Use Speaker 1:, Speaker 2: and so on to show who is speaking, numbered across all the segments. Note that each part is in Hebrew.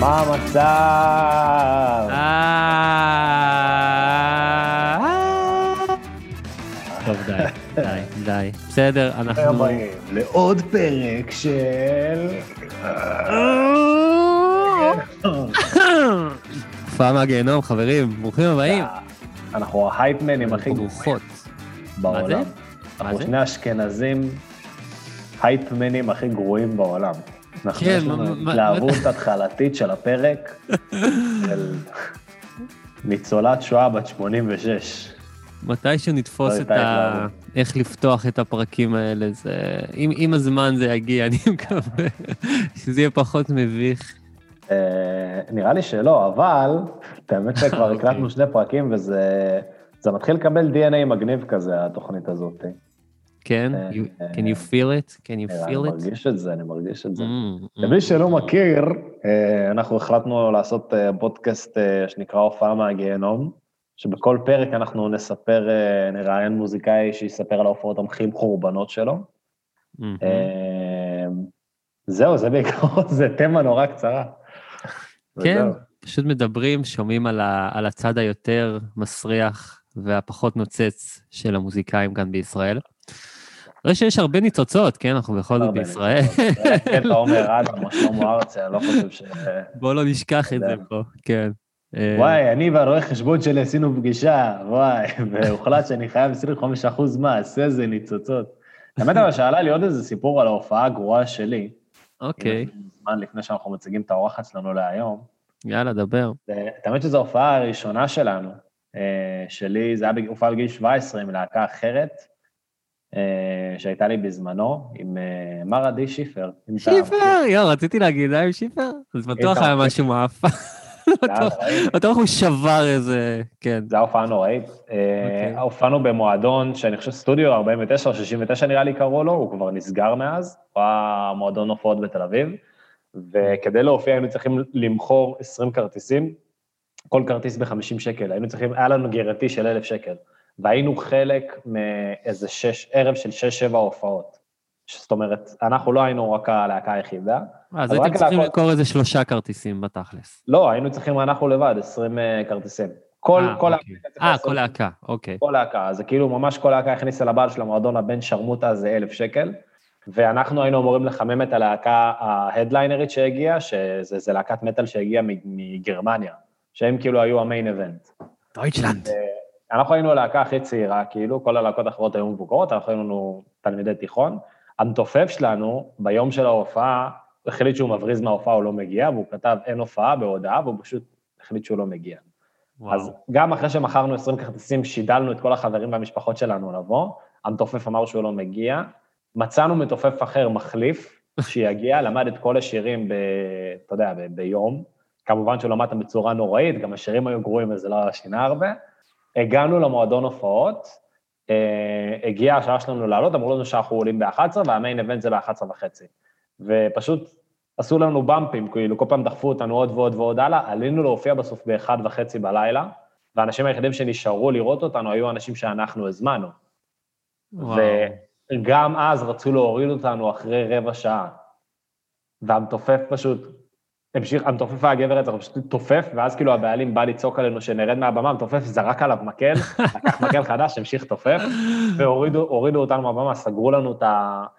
Speaker 1: מה המצב?
Speaker 2: טוב, די, די, די. בסדר, אנחנו...
Speaker 1: לעוד פרק של...
Speaker 2: הופעה מהגיהנום, חברים, ברוכים הבאים.
Speaker 1: אנחנו ההייפמנים הכי
Speaker 2: ברוכות.
Speaker 1: בעולם. אנחנו? שני אשכנזים הייפמנים הכי גרועים בעולם. אנחנו
Speaker 2: כן,
Speaker 1: יש לנו התלהבות התחלתית של הפרק של ניצולת שואה בת 86.
Speaker 2: מתישהו נתפוס
Speaker 1: לא
Speaker 2: את ה... איך לפתוח את הפרקים האלה, זה... עם, עם הזמן זה יגיע, אני מקווה שזה יהיה פחות מביך.
Speaker 1: אה, נראה לי שלא, אבל האמת שכבר
Speaker 2: אוקיי.
Speaker 1: הקלטנו שני פרקים וזה זה מתחיל לקבל DNA מגניב כזה, התוכנית הזאת.
Speaker 2: כן?
Speaker 1: אה,
Speaker 2: You- Can you feel it? Can you
Speaker 1: אני
Speaker 2: feel it?
Speaker 1: מרגיש את זה, אני מרגיש את זה.
Speaker 2: Mm, mm.
Speaker 1: למי שלא מכיר, אה, אנחנו החלטנו לעשות אה, פודקאסט שנקרא הופעה מהגיהנום, שבכל פרק אנחנו נספר, נראיין מוזיקאי שיספר על ההופעות המחים חורבנות שלו. אה, זהו, זה בעיקרון, זה תמה נורא קצרה.
Speaker 2: כן. פשוט מדברים, שומעים על, ה, על הצד היותר מסריח והפחות נוצץ של המוזיקאים כאן בישראל. רואה שיש הרבה ניצוצות, כן? אנחנו בכל זאת בישראל.
Speaker 1: זה קטע עומר אדם שלמה ארצי, אני לא חושב ש...
Speaker 2: בואו לא נשכח את זה
Speaker 1: יודע.
Speaker 2: פה, כן. אה,
Speaker 1: וואי, אני והרואה חשבון שלי עשינו פגישה, וואי, והוחלט שאני חייב 25% מס, איזה ניצוצות. האמת אבל שאלה לי עוד איזה סיפור על ההופעה הגרועה שלי.
Speaker 2: אוקיי,
Speaker 1: זמן לפני שאנחנו מציגים את האורחת שלנו להיום.
Speaker 2: יאללה, דבר.
Speaker 1: זה- האמת שזו ההופעה הראשונה שלנו, אה, שלי, זה היה הופעה בגיל 17 עם להקה אחרת, אה, שהייתה לי בזמנו, עם אה, מר עדי שיפר.
Speaker 2: שיפר! יואו, רציתי להגיד, היה עם שיפר? אז בטוח היה? משהו.
Speaker 1: זה היה נוראי.
Speaker 2: בטוח הוא שבר איזה... כן.
Speaker 1: זו הייתה הופעה נוראית.
Speaker 2: אוקיי.
Speaker 1: אה, הופענו במועדון שאני חושב סטודיו 49 או 69 נראה לי קראו לו, הוא כבר נסגר מאז, הוא היה מועדון הופעות בתל אביב, וכדי להופיע היינו צריכים למכור 20 כרטיסים, כל כרטיס ב-50 שקל, היינו צריכים, היה לנו גירתי של 1,000 שקל, והיינו חלק מאיזה שש, ערב של 6-7 הופעות. זאת אומרת, אנחנו לא היינו רק הלהקה היחידה,
Speaker 2: אז הייתם צריכים
Speaker 1: להכל-
Speaker 2: למכור איזה שלושה כרטיסים בתכלס.
Speaker 1: לא, היינו צריכים אנחנו לבד, 20 אה, כרטיסים. כל,
Speaker 2: אה,
Speaker 1: כל
Speaker 2: אוקיי.
Speaker 1: להקה
Speaker 2: אה, כל להקה, אוקיי.
Speaker 1: כל להקה, זה כאילו ממש כל להקה הכניסה לבעל של המועדון הבן שרמוטה זה אלף שקל, ואנחנו היינו אמורים לחמם את הלהקה ההדליינרית שהגיעה, שזה זה להקת מטאל שהגיעה מגרמניה, שהם כאילו היו המיין איבנט.
Speaker 2: דויטשלנד.
Speaker 1: אנחנו היינו הלהקה הכי צעירה, כאילו, כל הלהקות האחרות היו מבוגרות, אנחנו היינו תלמידי תיכון. המתופף שלנו, ביום של ההופעה, החליט שהוא מבריז מההופעה, הוא לא מגיע, והוא כתב אין הופעה בהודעה, והוא פשוט החליט שהוא לא מגיע. אז גם אחרי שמכרנו 20 כרטיסים, שידלנו את כל החברים והמשפחות שלנו לבוא, המתופף אמר שהוא לא מגיע, מצאנו מתופף אחר מחליף, שיגיע, למד את כל השירים, ב, אתה יודע, ב, ביום, כמובן שהוא למד אותם בצורה נוראית, גם השירים היו גרועים וזה לא שינה הרבה. הגענו למועדון הופעות, אה, הגיעה השעה שלנו לעלות, אמרו לנו שאנחנו עולים ב-11, והמיין איבנט זה ב-11 וחצי. ופשוט עשו לנו במפים, כאילו, כל פעם דחפו אותנו עוד ועוד ועוד הלאה, עלינו להופיע בסוף ב-1 וחצי בלילה, והאנשים היחידים שנשארו לראות אותנו היו אנשים שאנחנו הזמנו.
Speaker 2: וואו.
Speaker 1: וגם אז רצו להוריד אותנו אחרי רבע שעה. והמתופף פשוט, המשיך, המתופף היה גבר רצח, הוא פשוט תופף, ואז כאילו הבעלים בא לצעוק עלינו שנרד מהבמה, המתופף זרק עליו מקל, לקח מקל חדש, המשיך תופף, והורידו הורידו אותנו מהבמה, סגרו לנו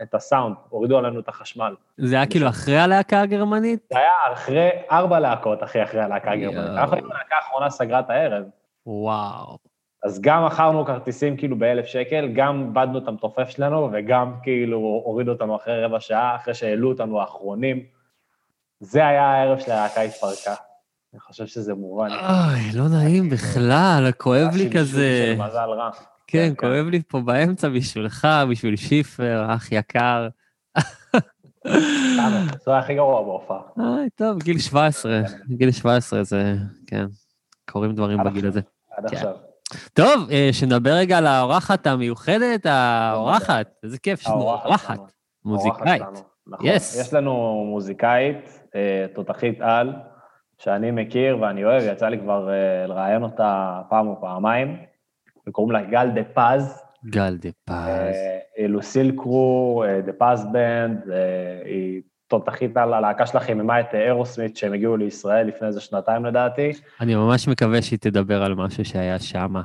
Speaker 1: את, הסאונד, הורידו עלינו את החשמל.
Speaker 2: זה היה כאילו אחרי הלהקה הגרמנית?
Speaker 1: זה היה אחרי ארבע להקות, אחי, אחרי הלהקה הגרמנית. אנחנו היינו הלהקה האחרונה סגרה את הערב.
Speaker 2: וואו.
Speaker 1: אז גם מכרנו כרטיסים כאילו באלף שקל, גם איבדנו את המתופף שלנו, וגם כאילו הורידו אותנו אחרי רבע שעה, אחרי שהעלו אותנו האחרונים. זה היה הערב שהלהקה התפרקה. אני חושב שזה מובן.
Speaker 2: אוי, לא נעים בכלל, כואב לי כזה.
Speaker 1: של מזל רע.
Speaker 2: כן,
Speaker 1: כן.
Speaker 2: כואב לי פה באמצע בשבילך, בשביל שיפר, אח יקר.
Speaker 1: זה היה הכי גרוע בהופעה.
Speaker 2: טוב, גיל 17, גיל 17 זה, כן, קורים דברים בגיל הזה.
Speaker 1: עד
Speaker 2: כן.
Speaker 1: עכשיו.
Speaker 2: טוב, אה, שנדבר רגע על האורחת המיוחדת, האורחת, איזה כיף,
Speaker 1: האורחת.
Speaker 2: מוזיקאית.
Speaker 1: נכון. יש לנו מוזיקאית, תותחית על, שאני מכיר ואני אוהב, יצא לי כבר אה, לראיין אותה פעם או פעמיים, וקוראים לה גל דה פז.
Speaker 2: גל דה פז.
Speaker 1: אה, Lucille Crew, אה, De Paz Band, אה, היא תותחית על הלהקה שלה חיממה את אה, Aerosmith שהם הגיעו לישראל לפני איזה שנתיים לדעתי.
Speaker 2: אני ממש מקווה שהיא תדבר על משהו שהיה שמה.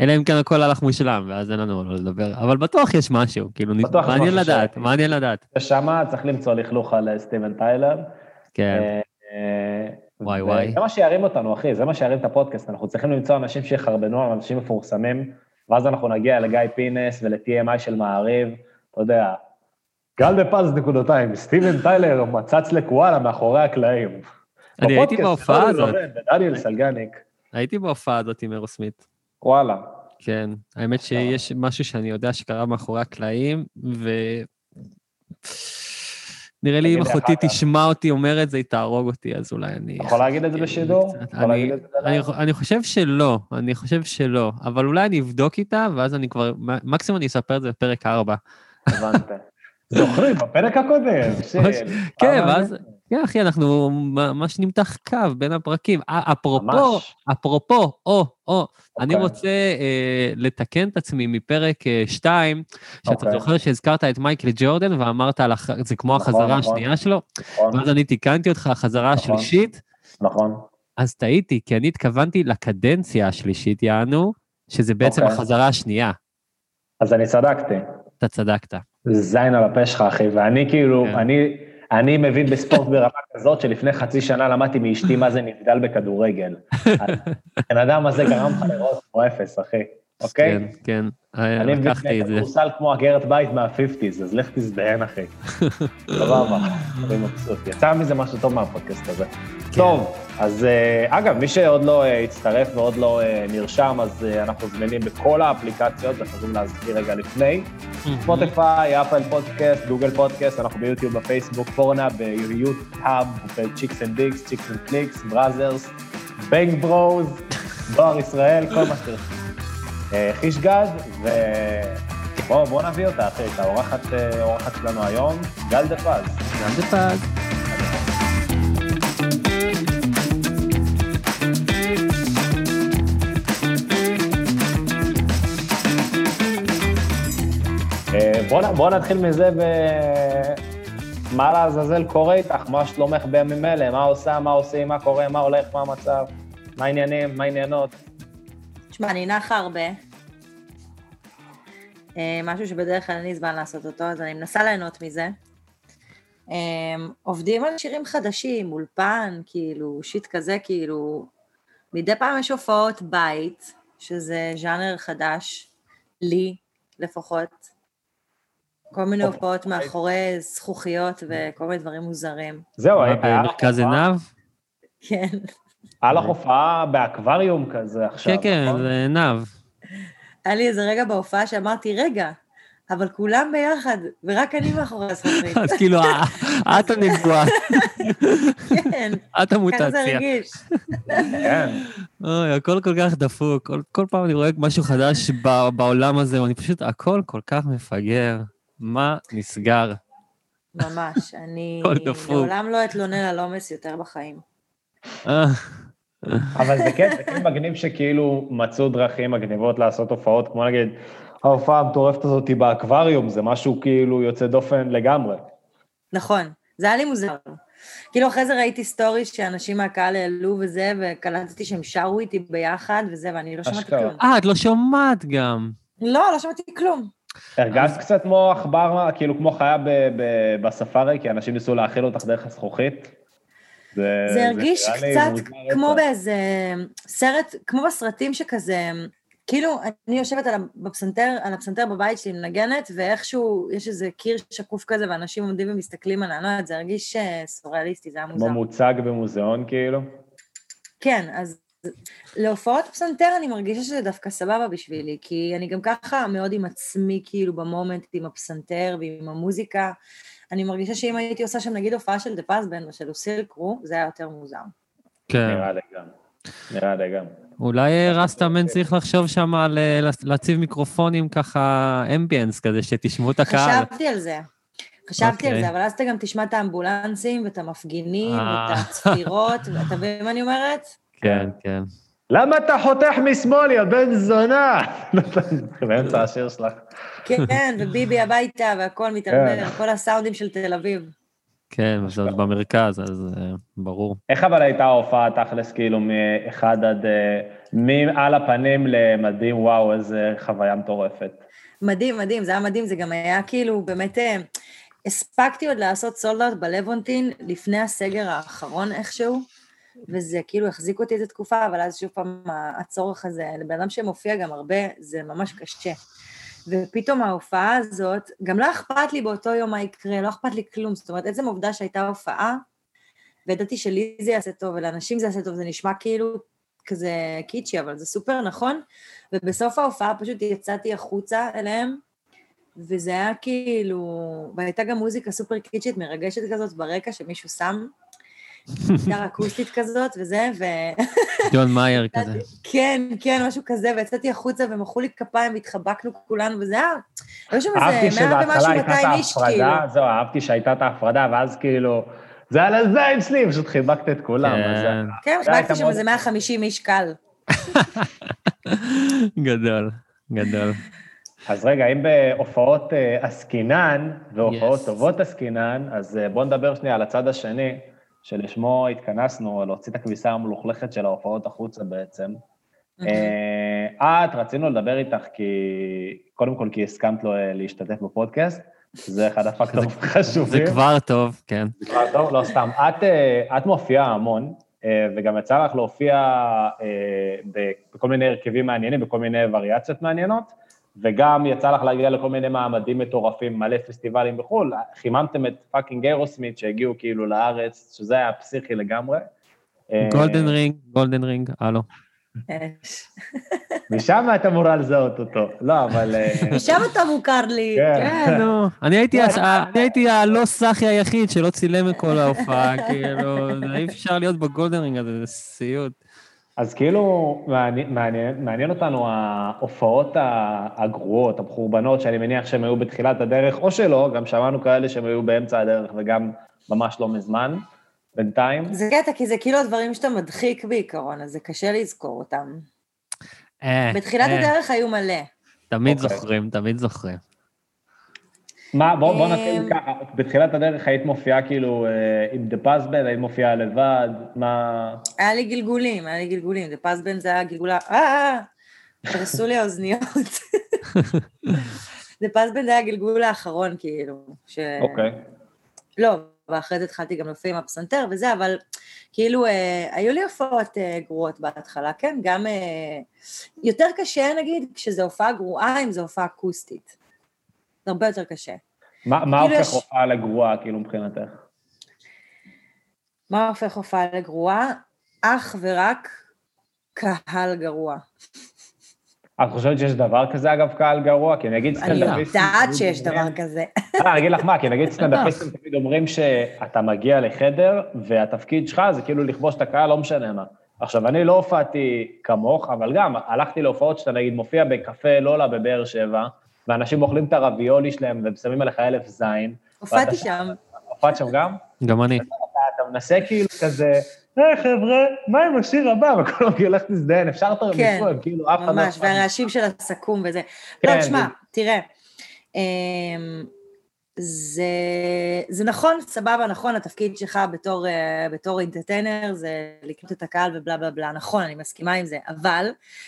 Speaker 2: אלא אם כן הכל הלך מושלם, ואז אין לנו על מה לדבר. אבל בטוח יש משהו, כאילו, מעניין לדעת, מעניין לדעת.
Speaker 1: ושמה צריך למצוא לכלוך על אה, סטיבן טיילר.
Speaker 2: כן,
Speaker 1: אה,
Speaker 2: וואי, וואי.
Speaker 1: זה מה שירים אותנו, אחי, זה מה שירים את הפודקאסט. אנחנו צריכים למצוא אנשים שיחרבנו על אנשים מפורסמים, ואז אנחנו נגיע לגיא פינס ול-TMI של מעריב, אתה יודע, גל בפז נקודותיים, סטיבן טיילר מצץ לקואלה מאחורי הקלעים.
Speaker 2: אני הייתי בהופעה הזאת.
Speaker 1: לובן ודניאל סלגניק,
Speaker 2: הייתי בהופעה הזאת עם אירוסמית.
Speaker 1: וואלה.
Speaker 2: כן, האמת שיש משהו שאני יודע שקרה מאחורי הקלעים, ו... נראה לי אם אחותי. תשמע אותי אומר את זה, היא תהרוג אותי, אז אולי אני...
Speaker 1: אתה יכול להגיד את זה בשידור?
Speaker 2: אני- חושב שלא, אני חושב שלא, אבל אולי אני אבדוק איתה, ואז אני כבר, מקסימום אני אספר את זה בפרק 4.
Speaker 1: הבנת. זוכרים, בפרק הקודם.
Speaker 2: כן, ואז. כן, אחי, אנחנו ממש נמתח קו בין הפרקים. אפרופו,
Speaker 1: ממש.
Speaker 2: אפרופו, או, או, אני
Speaker 1: אוקיי.
Speaker 2: רוצה אה, לתקן את עצמי מפרק 2, שאתה
Speaker 1: אוקיי.
Speaker 2: זוכר שהזכרת את מייקל ג'ורדן ואמרת על, הח- זה כמו
Speaker 1: נכון,
Speaker 2: החזרה
Speaker 1: נכון.
Speaker 2: השנייה שלו,
Speaker 1: נכון,
Speaker 2: ואז אני תיקנתי אותך, החזרה
Speaker 1: נכון.
Speaker 2: השלישית,
Speaker 1: נכון.
Speaker 2: אז טעיתי, כי אני התכוונתי לקדנציה השלישית, יענו, שזה בעצם
Speaker 1: אוקיי.
Speaker 2: החזרה השנייה.
Speaker 1: אז אני צדקתי.
Speaker 2: אתה צדקת.
Speaker 1: זין על הפה שלך, אחי, ואני כאילו,
Speaker 2: כן.
Speaker 1: אני, אני מבין בספורט ברמה כזאת שלפני חצי שנה למדתי מאשתי מה זה נבדל בכדורגל. הבן אדם הזה גרם לך לראות כמו אפס, אחי, אוקיי?
Speaker 2: כן, כן,
Speaker 1: אני מבין
Speaker 2: לקחתי את זה.
Speaker 1: כדורסל כמו אגרת בית מה-50's, אז לך תזדיין, אחי. סבבה, אני מבסוט. יצא מזה משהו טוב מהפודקאסט הזה.
Speaker 2: כן.
Speaker 1: טוב, אז אה, אגב, מי שעוד לא אה, הצטרף ועוד לא אה, נרשם, אז אה, אנחנו זמינים בכל האפליקציות, זה חשוב להזכיר רגע לפני. ספוטיפיי, אפל פודקאסט, גוגל פודקאסט, אנחנו ביוטיוב, בפייסבוק, פורנה, ביוטיוב, ב Chicks and Dicks, Chicks and Clicks, Brazzers, Bang Bros, דואר ישראל, כל מה שתרצו. אה, חיש גד, ובואו בוא נביא אותה, אחי, את האורחת אה, האורחת שלנו היום, גל דה פז.
Speaker 2: גם זה פז.
Speaker 1: אה, בואו נתחיל מזה ב... מה לעזאזל קורה איתך? מה שלומך בימים אלה? מה עושה, מה עושים, מה קורה, מה הולך, מה המצב? מה העניינים, מה העניינות?
Speaker 3: תשמע, אני נחה הרבה. אה, משהו שבדרך כלל אין לי זמן לעשות אותו, אז אני מנסה ליהנות מזה. אה, עובדים על שירים חדשים, אולפן, כאילו, שיט כזה, כאילו... מדי פעם יש הופעות בית, שזה ז'אנר חדש, לי לפחות. כל מיני
Speaker 1: הופעות
Speaker 3: הופעות. מאחורי זכוכיות וכל מיני דברים מוזרים.
Speaker 1: זהו, היה לך
Speaker 2: במרכז עיניו?
Speaker 3: כן.
Speaker 1: היה לך הופעה באקווריום כזה עכשיו,
Speaker 2: כן, כן,
Speaker 1: נכון?
Speaker 2: זה עיניו.
Speaker 3: היה לי איזה רגע בהופעה שאמרתי, רגע, אבל כולם ביחד, ורק אני מאחורי הזכוכית.
Speaker 2: אז כאילו, אה, את הנגועה,
Speaker 3: כן,
Speaker 2: את
Speaker 3: ככה זה
Speaker 2: המוטציה.
Speaker 3: הרגיש.
Speaker 1: כן.
Speaker 2: אוי, הכל כל כך דפוק, כל, כל פעם אני רואה משהו חדש ב, בעולם הזה, ואני פשוט, הכל כל כך מפגר. מה נסגר?
Speaker 3: ממש, אני
Speaker 2: הכל דפוק.
Speaker 3: לעולם לא אתלונן על עומס יותר בחיים.
Speaker 1: אבל זה כן, זה כן מגניב שכאילו מצאו דרכים מגניבות לעשות הופעות, כמו נגיד, ההופעה המטורפת הזאת היא באקווריום, זה משהו כאילו יוצא דופן לגמרי.
Speaker 3: נכון, זה היה לי מוזר. כאילו אחרי זה ראיתי סטורי שאנשים מהקהל העלו וזה, וקלטתי שהם שרו איתי ביחד וזה, ואני לא שמעתי. כלום.
Speaker 2: אה, את לא שומעת גם.
Speaker 3: לא, לא שמעתי כלום.
Speaker 1: הרגשת קצת כמו עכבר, כאילו כמו חיה בספארי, כי אנשים ניסו להאכיל אותך דרך הזכוכית?
Speaker 3: זה הרגיש
Speaker 1: נראה לי
Speaker 3: קצת כמו. באיזה סרט, כמו בסרטים שכזה, כאילו, אני יושבת על ה- בפסנתר, על הפסנתר בבית שלי, מנגנת, ואיכשהו יש איזה קיר שקוף כזה, ואנשים עומדים ומסתכלים עליי, אני לא יודעת, זה הרגיש אה, סוריאליסטי, זה היה מוזר.
Speaker 1: כמו מוצג במוזיאון כאילו?
Speaker 3: כן, אז להופעות פסנתר אני מרגישה שזה דווקא סבבה בשבילי, כי אני גם ככה מאוד עם עצמי, כאילו, ב moment, עם הפסנתר ועם המוזיקה. אני מרגישה שאם הייתי עושה שם נגיד הופעה של De Paz Band או של Lucille Crew, זה היה יותר מוזר.
Speaker 2: כן.
Speaker 1: נראה לי גם. נראה לי גם.
Speaker 2: אולי אה, רסטאמן צריך לחשוב שם על אה, להציב מיקרופונים ככה ambience כזה, שתשמעו את הקהל.
Speaker 3: חשבתי על זה. חשבתי על
Speaker 2: אוקיי.
Speaker 3: זה, אבל אז אתה גם תשמע את האמבולנסים ואת המפגינים
Speaker 2: אה.
Speaker 3: ואת הצפירות, ואתה מבין מה אני אומרת?
Speaker 2: כן, כן.
Speaker 1: למה אתה חותך משמאל, יא בן זונה? באמצע השיר שלך.
Speaker 3: כן, וביבי הביתה והכל מתערבב, כל הסאונדים של תל אביב.
Speaker 2: כן, וזה עוד במרכז, אז אה, ברור.
Speaker 1: איך אבל הייתה ההופעה תכלס, כאילו, מאחד עד... אה, מעל הפנים למדים, וואו, איזה חוויה מטורפת.
Speaker 3: מדהים, מדהים, זה היה מדהים, זה גם היה כאילו באמת... אה, הספקתי עוד לעשות סולדאוט בלוונטין לפני הסגר האחרון איכשהו, וזה כאילו החזיק אותי איזה תקופה, אבל אז שוב פעם הצורך הזה, לבן אדם שמופיע גם הרבה, זה ממש קשה. ופתאום ההופעה הזאת, גם לא אכפת לי באותו יום מה יקרה, לא אכפת לי כלום. זאת אומרת, עצם העובדה שהייתה הופעה, וידעתי שלי זה יעשה טוב ולאנשים זה יעשה טוב, זה נשמע כאילו כזה קיצ'י, אבל זה סופר נכון. ובסוף ההופעה פשוט יצאתי החוצה אליהם, וזה היה כאילו, והייתה גם מוזיקה סופר קיצ'ית, מרגשת כזאת ברקע שמישהו שם, גיטרה אקוסטית כזאת וזה, ו...
Speaker 2: ג'ון מאייר כזה.
Speaker 3: כן, כן, משהו כזה, ויצאתי החוצה ומחאו לי כפיים והתחבקנו כולנו, וזה היה, היו שם איזה מאה
Speaker 1: שבהתחלה
Speaker 3: ומשהו,
Speaker 1: הייתה את
Speaker 3: 200 איש, כאילו.
Speaker 1: ההפרדה, זהו, אהבתי שהייתה את ההפרדה, ואז כאילו, זה על הזין שלי, פשוט חיבקת את כולם.
Speaker 2: כן,
Speaker 3: כן, חיבקתי שם איזה 150 איש קל.
Speaker 2: גדול, גדול.
Speaker 1: אז רגע, אם בהופעות אה, עסקינן, והופעות
Speaker 2: Yes.
Speaker 1: טובות עסקינן, אז אה, בואו נדבר שנייה על הצד השני, שלשמו התכנסנו, להוציא את הכביסה המלוכלכת של ההופעות החוצה בעצם. אה, את, רצינו לדבר איתך כי, קודם כל כי הסכמת לו אה, להשתתף בפודקאסט, זה אחד הפקטורים החשובים.
Speaker 2: זה כבר טוב, כן.
Speaker 1: זה כבר טוב, לא סתם. את, אה, את מופיעה המון, וגם יצא לך להופיע בכל מיני הרכבים מעניינים, בכל מיני וריאציות מעניינות, וגם יצא לך להגיע לכל מיני מעמדים מטורפים, מלא פסטיבלים בחו"ל. חיממתם את fucking Aerosmith שהגיעו כאילו לארץ, שזה היה פסיכי לגמרי. אה,
Speaker 2: golden ring, golden ring, הלו.
Speaker 1: משם את אמורה לזהות אותו. לא, אבל... אה,
Speaker 3: משם אתה מוכר לי.
Speaker 1: כן.
Speaker 2: כן, נו. הס- אני הייתי הלא סאחי היחיד שלא צילם את כל ההופעה, כאילו, אי אפשר להיות בגולדן רינג הזה, זה סיוט.
Speaker 1: אז כאילו, מעניין, מעניין, מעניין אותנו ההופעות הגרועות, המחורבנות, שאני מניח שהן היו בתחילת הדרך, או שלא, גם שמענו כאלה שהם היו באמצע הדרך וגם ממש לא מזמן, בינתיים.
Speaker 3: זה קטע, כי זה כאילו הדברים שאתה מדחיק בעיקרון, אז זה קשה לזכור אותם.
Speaker 2: אה,
Speaker 3: בתחילת
Speaker 2: אה,
Speaker 3: הדרך היו מלא.
Speaker 2: תמיד
Speaker 1: אוקיי.
Speaker 2: זוכרים, תמיד זוכרים.
Speaker 1: מה, בוא, בוא נתחיל
Speaker 3: אמ,
Speaker 1: ככה, בתחילת הדרך היית מופיעה כאילו אה, עם דה פזבל, היית מופיעה לבד, מה...
Speaker 3: היה לי גלגולים, היה לי גלגולים, דה פזבן זה היה גלגולה, אה, הרסו לי האוזניות. דה פזבן זה היה הגלגול האחרון, כאילו. ש...
Speaker 1: אוקיי.
Speaker 3: לא, ואחרי זה התחלתי גם להופיע עם הפסנתר וזה, אבל כאילו, אה, היו לי הופעות אה, גרועות בהתחלה, כן? גם אה, יותר קשה, נגיד, כשזו הופעה גרועה, אם זו הופעה אקוסטית. זה הרבה יותר קשה.
Speaker 1: מה, מה
Speaker 3: כאילו
Speaker 1: הופך
Speaker 3: יש-
Speaker 1: הופעה לגרועה, כאילו, מבחינתך?
Speaker 3: מה הופך הופעה לגרועה? אך ורק קהל גרוע.
Speaker 1: את חושבת שיש דבר כזה, אגב, קהל גרוע? כי נגיד
Speaker 3: אני
Speaker 1: סטנדאפיסטים...
Speaker 3: יודעת
Speaker 1: תמיד
Speaker 3: שיש דבר כזה.
Speaker 1: אה, אני אגיד לך מה, כי נגיד סטנדאפיסטים תמיד אומרים שאתה מגיע לחדר, והתפקיד שלך זה כאילו לכבוש את הקהל, לא משנה מה. עכשיו, אני לא הופעתי כמוך, אבל גם הלכתי להופעות שאתה נגיד מופיע בקפה לולה בבאר שבע, ואנשים אוכלים את הרביולי שלהם ושמים עליך אלף זין.
Speaker 3: הופעתי שם.
Speaker 1: הופעת שם גם?
Speaker 2: גם אני.
Speaker 1: אתה מנסה כאילו כזה, היי חבר'ה, מה עם השיר הבא? וכולם כאילו, לך תזדיין, אפשר את
Speaker 3: כן,
Speaker 1: הרביצוע, כאילו, אף אחד לא...
Speaker 3: ממש. והרעשים של הסכו"ם וזה.
Speaker 1: כן,
Speaker 3: לא, תשמע,
Speaker 1: זה-
Speaker 3: תראה, אמ, זה, זה נכון, סבבה, נכון, התפקיד שלך בתור, אה, בתור אינטרטיינר זה לקנות את הקהל ובלה בלה בלה, נכון, אני מסכימה עם זה, אבל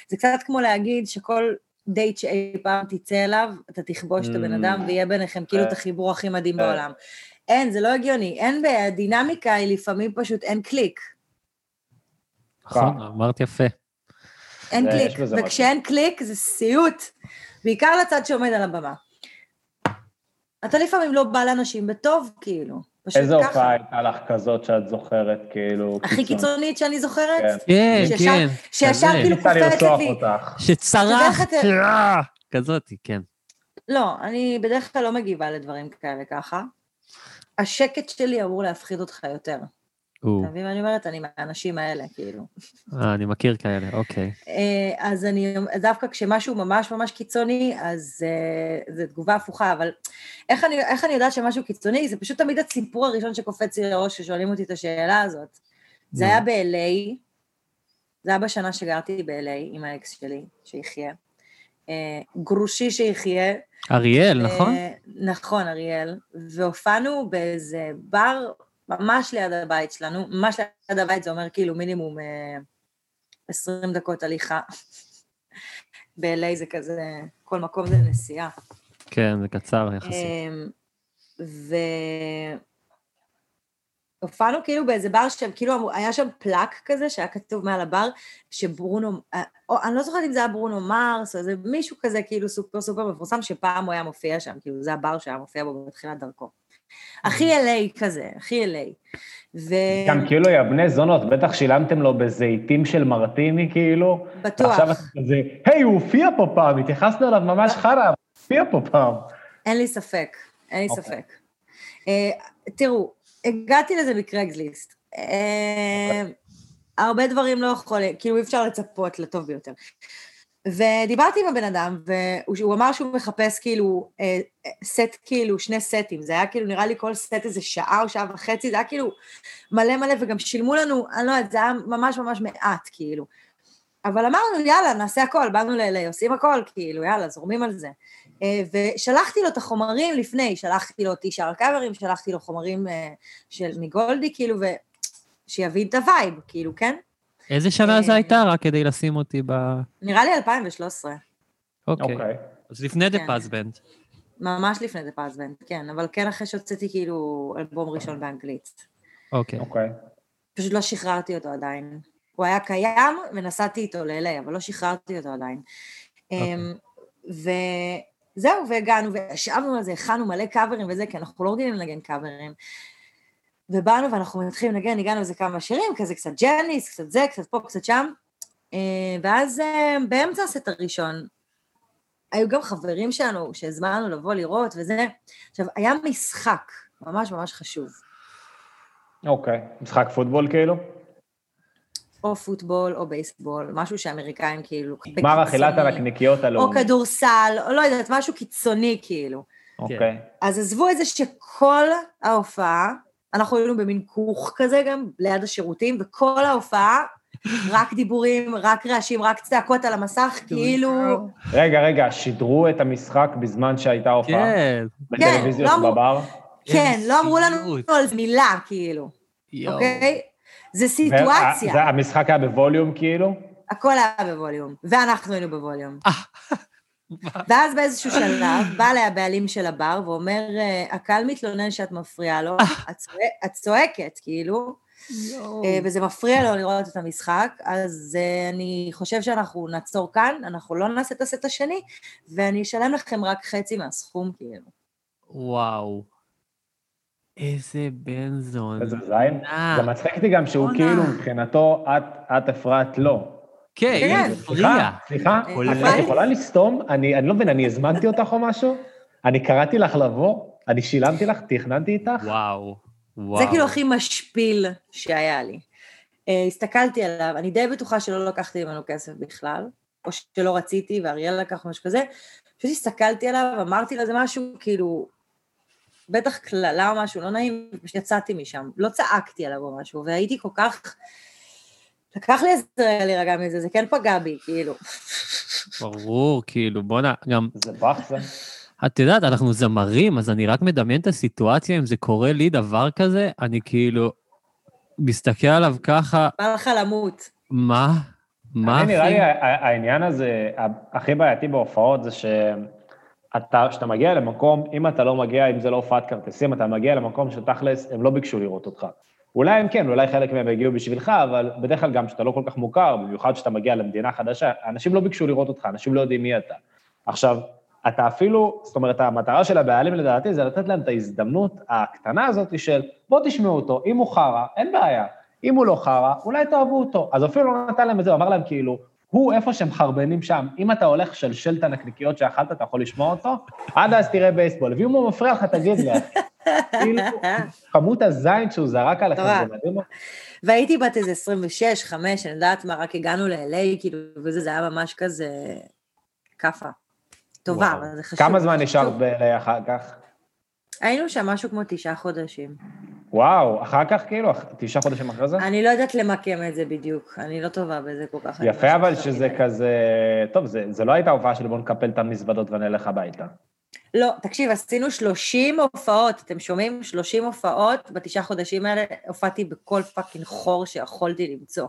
Speaker 3: זה קצת כמו להגיד שכל דייט שאי פעם תצא אליו, אתה תכבוש את הבן
Speaker 1: Mm.
Speaker 3: אדם ויהיה ביניכם כאילו את
Speaker 1: אה.
Speaker 3: החיבור הכי מדהים
Speaker 1: אה.
Speaker 3: בעולם. אין, זה לא הגיוני, אין, הדינמיקה היא לפעמים פשוט אין קליק.
Speaker 2: נכון, אמרת יפה.
Speaker 3: אין קליק. וכשאין קליק זה סיוט, בעיקר לצד שעומד על הבמה. אתה לפעמים לא בא לאנשים בטוב, כאילו. פשוט
Speaker 1: איזה
Speaker 3: ככה.
Speaker 1: הופעה הייתה לך כזאת שאת זוכרת, כאילו...
Speaker 3: הכי קיצונית שאני זוכרת?
Speaker 1: כן.
Speaker 2: כן,
Speaker 3: שישר-
Speaker 2: כן.
Speaker 3: שישר
Speaker 2: כזה.
Speaker 3: כאילו
Speaker 1: לרצוח
Speaker 3: לי.
Speaker 1: אותך.
Speaker 2: שצרחת, כזאתי, כן.
Speaker 3: לא, אני בדרך כלל לא מגיבה לדברים כאלה ככה. השקט שלי אמור להפחיד אותך יותר. אתה מבין מה אני אומרת? אני מהאנשים האלה, כאילו.
Speaker 2: אה, אני מכיר כאלה, אוקיי.
Speaker 3: אה, אז אני, דווקא כשמשהו ממש ממש קיצוני, אז אה, זו תגובה הפוכה, אבל איך אני, איך אני יודעת שמשהו קיצוני? זה פשוט תמיד הסיפור הראשון שקופץ לי לראש כששואלים אותי את השאלה הזאת. זה. היה ב-LA, זה היה בשנה שגרתי ב-LA עם האקס שלי, שיחיה. אה, גרושי שיחיה.
Speaker 2: אריאל, נכון?
Speaker 3: נכון, אריאל. והופענו באיזה בר ממש ליד הבית שלנו, ממש ליד הבית זה אומר כאילו מינימום אה, 20 דקות הליכה. ב-LA זה כזה, כל מקום זה נסיעה.
Speaker 2: כן, זה קצר יחסית.
Speaker 3: אמ, ו... הופענו כאילו באיזה בר שם, כאילו היה שם פלאק כזה שהיה כתוב מעל הבר, שברונו, אה, או, אני לא זוכרת אם זה היה ברונו מרס, או איזה מישהו כזה כאילו סופר סופר מפורסם, שפעם הוא היה מופיע שם, כאילו זה הבר שהיה מופיע בו בתחילת דרכו. הכי LA כזה, הכי LA. ו...
Speaker 1: גם כאילו, יא בני זונות, בטח שילמתם לו בזיתים של מרטיני, כאילו.
Speaker 3: בטוח.
Speaker 1: ועכשיו אתה כזה, היי, הוא הופיע פה פעם, התייחסנו אליו ממש חרא, הוא הופיע פה פעם.
Speaker 3: אין לי ספק, אין לי
Speaker 1: אוקיי.
Speaker 3: ספק. אה, תראו, הגעתי לזה מקרגליסט. אה, הרבה דברים לא יכולים, כאילו אי אפשר לצפות לטוב ביותר. ודיברתי עם הבן אדם, והוא הוא אמר שהוא מחפש כאילו אה, סט, כאילו שני סטים, זה היה כאילו נראה לי כל סט איזה שעה או שעה וחצי, זה היה כאילו מלא מלא, וגם שילמו לנו, אני לא יודעת, זה היה ממש ממש מעט, כאילו. אבל אמרנו, יאללה, נעשה הכל, באנו ל... עושים הכל, כאילו, יאללה, זורמים על זה. אה, ושלחתי לו את החומרים לפני, שלחתי לו ת'שאר הקאברים, שלחתי לו חומרים אה, של מגולדי, כאילו, ושיבין את ה vibe, כאילו, כן?
Speaker 2: איזה שנה זה
Speaker 3: אה,
Speaker 2: הייתה? רק כדי לשים אותי ב...
Speaker 3: נראה לי 2013,
Speaker 2: אוקיי.
Speaker 1: אוקיי.
Speaker 2: אז לפני The
Speaker 3: כן.
Speaker 2: Paz Band.
Speaker 3: ממש לפני The Paz Band, כן, אבל כן אחרי שהוצאתי כאילו אלבום ראשון באנגלית.
Speaker 2: אוקיי.
Speaker 1: אוקיי.
Speaker 3: פשוט לא שחררתי אותו עדיין. הוא היה קיים ונסעתי איתו ל-LA, אבל לא שחררתי אותו עדיין.
Speaker 2: אוקיי.
Speaker 3: אמ, וזהו, והגענו, וישבנו על זה, הכנו מלא קאברים וזה, כי אנחנו לא רגילים לנגן קאברים. ובאנו ואנחנו מתחילים לנגן, הגענו איזה כמה שירים, כזה קצת ג'ניס, קצת זה, קצת פה, קצת שם. אה, ואז אה, באמצע הסט הראשון, היו גם חברים שלנו שהזמנו לבוא לראות וזה. עכשיו, היה משחק ממש ממש חשוב.
Speaker 1: אוקיי. משחק פוטבול כאילו?
Speaker 3: או פוטבול או בייסבול, משהו שאמריקאים כאילו...
Speaker 1: גמר אכילת הנקניקיות
Speaker 3: או
Speaker 1: הלאומי.
Speaker 3: כדורסל, או לא יודעת, משהו קיצוני כאילו.
Speaker 1: אוקיי.
Speaker 3: אז עזבו את זה שכל ההופעה, אנחנו היינו במין כוך כזה גם, ליד השירותים, וכל ההופעה, רק דיבורים, רק רעשים, רק צעקות על המסך, כאילו...
Speaker 1: רגע, רגע, שידרו את המשחק בזמן שהייתה הופעה?
Speaker 2: כן.
Speaker 1: בטלוויזיות
Speaker 3: לא אמרו-
Speaker 1: בבר?
Speaker 3: כן, לא אמרו לנו
Speaker 2: סיוט.
Speaker 3: על זה מילה, כאילו,
Speaker 2: יואו.
Speaker 3: אוקיי? זה סיטואציה,
Speaker 1: וה- זה- המשחק היה בווליום כאילו?
Speaker 3: הכל היה בווליום, ואנחנו היינו בווליום. ואז באיזשהו שלב, בא אליי הבעלים של הבר ואומר, "אה, הקהל מתלונן שאת מפריעה לו, את צועק- את צועקת, כאילו, אה, וזה מפריע לו לראות את המשחק, אז אה, אני חושב שאנחנו נעצור כאן, אנחנו לא נעשה את הסט השני, ואני אשלם לכם רק חצי מהסכום, כאילו.
Speaker 2: וואו. איזה בן זון.
Speaker 1: איזה זין.
Speaker 2: אה,
Speaker 1: זה מצחיק אותי גם שהוא. כאילו, מבחינתו, את- את הפרעת לו.
Speaker 2: כן,
Speaker 3: כן.
Speaker 2: היא
Speaker 1: סליחה. סליחה,
Speaker 3: אה,
Speaker 1: את את יכולה לסתום? אני אני לא מבין, אני הזמנתי אותך או משהו? אני קראתי לך לבוא? אני שילמתי לך? תכננתי איתך?
Speaker 2: וואו. וואו.
Speaker 3: זה כאילו הכי משפיל שהיה לי. אה, הסתכלתי עליו, אני די בטוחה שלא לקחתי ממנו כסף בכלל, או שלא רציתי, ואריאל לקח משהו כזה. פשוט הסתכלתי עליו, אמרתי לו איזה משהו, כאילו, בטח קללה או משהו לא נעים, ופשוט יצאתי משם. לא צעקתי עליו או משהו, והייתי כל כך... לקח לי איזה רגע להירגע מזה, זה כן פגע בי, כאילו.
Speaker 2: ברור, כאילו, בואנה, גם,
Speaker 1: זה באך זה.
Speaker 2: את יודעת, אנחנו זמרים, אז אני רק מדמיין את הסיטואציה, אם זה קורה לי דבר כזה, אני כאילו מסתכל עליו ככה,
Speaker 3: בא לך למות.
Speaker 2: מה? מה
Speaker 1: אני נראה
Speaker 2: אחי?
Speaker 1: לי העניין הזה, הכי בעייתי בהופעות זה שאתה, כשאתה מגיע למקום, אם אתה לא מגיע, אם זה לא הופעת כרטיסים, אתה מגיע למקום שתכלס, הם לא ביקשו לראות אותך. אולי הם כן, אולי חלק מהם הגיעו בשבילך, אבל בדרך כלל גם כשאתה לא כל כך מוכר, במיוחד כשאתה מגיע למדינה חדשה, אנשים לא ביקשו לראות אותך, אנשים לא יודעים מי אתה. עכשיו, אתה אפילו, זאת אומרת, המטרה של הבעלים לדעתי זה לתת להם את ההזדמנות הקטנה הזאת של בוא תשמעו אותו, אם הוא חרא, אין בעיה. אם הוא לא חרא, אולי תאהבו אותו. אז אפילו לא נתן להם את זה, הוא אמר להם כאילו, הוא איפה שהם חרבנים שם, אם אתה הולך שלשל את הנקניקיות שאכלת, אתה יכול לשמוע אותו, עד אז תראה בייסבול, ואם הוא מפריע לך, תגיד לי. כאילו, כמות הזין שהוא זרק עליכם,
Speaker 3: נורא.
Speaker 1: זה מדהים.
Speaker 3: והייתי בת איזה 26, 5, אני יודעת מה, רק הגענו ל-LA, כאילו, וזה זה היה ממש כזה כאפה. טובה. אבל זה חשוב.
Speaker 1: כמה זמן נשארת ב-LA אחר כך?
Speaker 3: היינו שם משהו כמו תשעה חודשים.
Speaker 1: וואו, אחר כך כאילו, תשעה חודשים אחרי זה?
Speaker 3: אני לא יודעת למקם את זה בדיוק, אני לא טובה בזה כל כך.
Speaker 1: יפה אבל
Speaker 3: שזה.
Speaker 1: כזה, טוב, זה, זה לא הייתה הופעה של בוא נקפל את המזוודות ונלך הביתה.
Speaker 3: לא, תקשיב, עשינו 30 הופעות, אתם שומעים? 30 הופעות, בתשעה חודשים האלה הופעתי בכל פאקינג חור שיכולתי למצוא.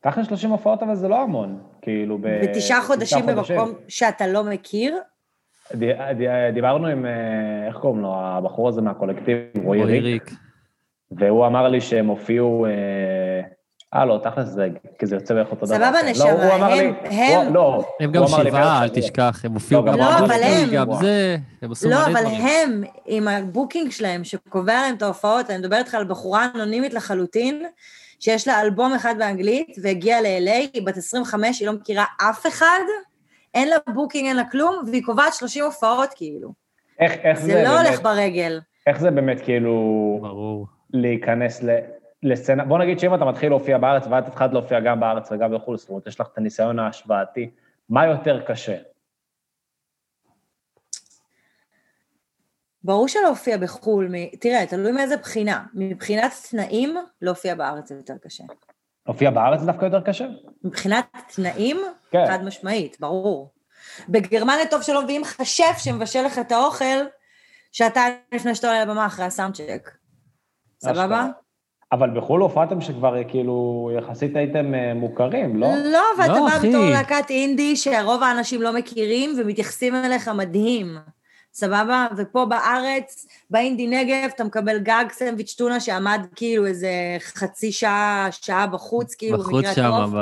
Speaker 1: תכל'ס 30 הופעות אבל זה לא המון, כאילו ב...
Speaker 3: בתשעה חודשים
Speaker 1: חודשים.
Speaker 3: במקום שאתה לא מכיר,
Speaker 1: ד, ד, דיברנו עם, אה, איך קוראים לו, הבחור הזה מהקולקטיב, רועי ריק. והוא אמר לי שהם הופיעו, אה, אה, לא, תכל'ס זה, כי זה יוצא בערך אותו דבר.
Speaker 3: סבבה. נשמה,
Speaker 1: לא, הוא אמר לי-
Speaker 3: הם- הם-
Speaker 1: הוא- לא,
Speaker 2: הם גם
Speaker 1: לי
Speaker 2: שבעה, אל. תשכח, הם הופיעו
Speaker 1: לא,
Speaker 2: גם
Speaker 1: גם
Speaker 3: לא, אבל הם-
Speaker 2: גם זה, הם עשו
Speaker 3: לא, אבל. הם, עם ה booking שלהם, שקובע להם את ההופעות, אני מדברת איתך על בחורה אנונימית לחלוטין, שיש לה אלבום אחד באנגלית, והגיעה ל-LA, היא בת 25, היא לא מכירה אף אחד, אין לה booking, אין לה כלום, והיא קובעת 30 הופעות, כאילו.
Speaker 1: איך, איך זה,
Speaker 3: זה לא
Speaker 1: באמת,
Speaker 3: הולך ברגל.
Speaker 1: איך זה באמת כאילו
Speaker 2: ברור.
Speaker 1: להיכנס ל... לסצנה, בוא נגיד שאם אתה מתחיל להופיע בארץ ואת התחלת להופיע גם בארץ וגם בחו"ל, זאת אומרת, יש לך את הניסיון ההשוואתי, מה יותר קשה?
Speaker 3: ברור שלהופיע בחו"ל, מ- תראה, תלוי מאיזה בחינה. מבחינת תנאים, להופיע בארץ זה יותר קשה.
Speaker 1: להופיע בארץ דווקא יותר קשה?
Speaker 3: מבחינת תנאים,
Speaker 1: כן.
Speaker 3: חד משמעית, ברור. בגרמניה טוב שלא מביאים לך שף שמבשל לך את האוכל שעתיים לפני שאתה עולה לבמה אחרי הסאונד צ'ק. סבבה?
Speaker 1: אבל בחו"ל הופעתם שכבר כאילו יחסית הייתם אה, מוכרים, לא?
Speaker 3: לא, ואתה
Speaker 2: לא,
Speaker 3: בא. בתור להקת אינדי שרוב האנשים לא מכירים ומתייחסים אליך מדהים. סבבה? ופה בארץ, באינדי נגב, אתה מקבל גג סנדוויץ' טונה שעמד כאילו איזה חצי שעה, שעה בחוץ, כאילו
Speaker 2: בחוץ שם,
Speaker 3: הטוב.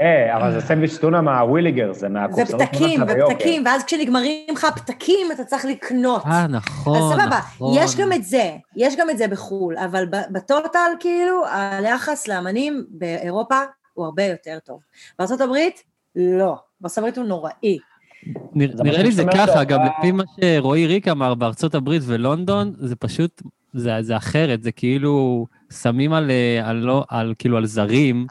Speaker 1: אה, אבל זה סנדוויץ' טונה מהוויליגר, זה
Speaker 3: זה
Speaker 1: מהקופסאות
Speaker 3: פתקים,
Speaker 1: טונה ביוקר.
Speaker 3: ופתקים, ואז כשנגמרים לך הפתקים, אתה צריך לקנות.
Speaker 2: אה, נכון,
Speaker 3: אז סבבה,
Speaker 2: נכון.
Speaker 3: יש גם את זה, יש גם את זה בחו"ל, אבל ב- בטוטל, כאילו, היחס לאמנים באירופה הוא הרבה יותר טוב. בארה"ב, לא. בארה"ב הוא נוראי.
Speaker 2: נרא-
Speaker 1: זה
Speaker 2: נראה לי זה ככה, גם לפי מה שרועי ריק אמר, בארצות הברית ולונדון, זה פשוט, זה, זה אחרת, זה כאילו, שמים על, אה, על, לא, על, כאילו, על זרים,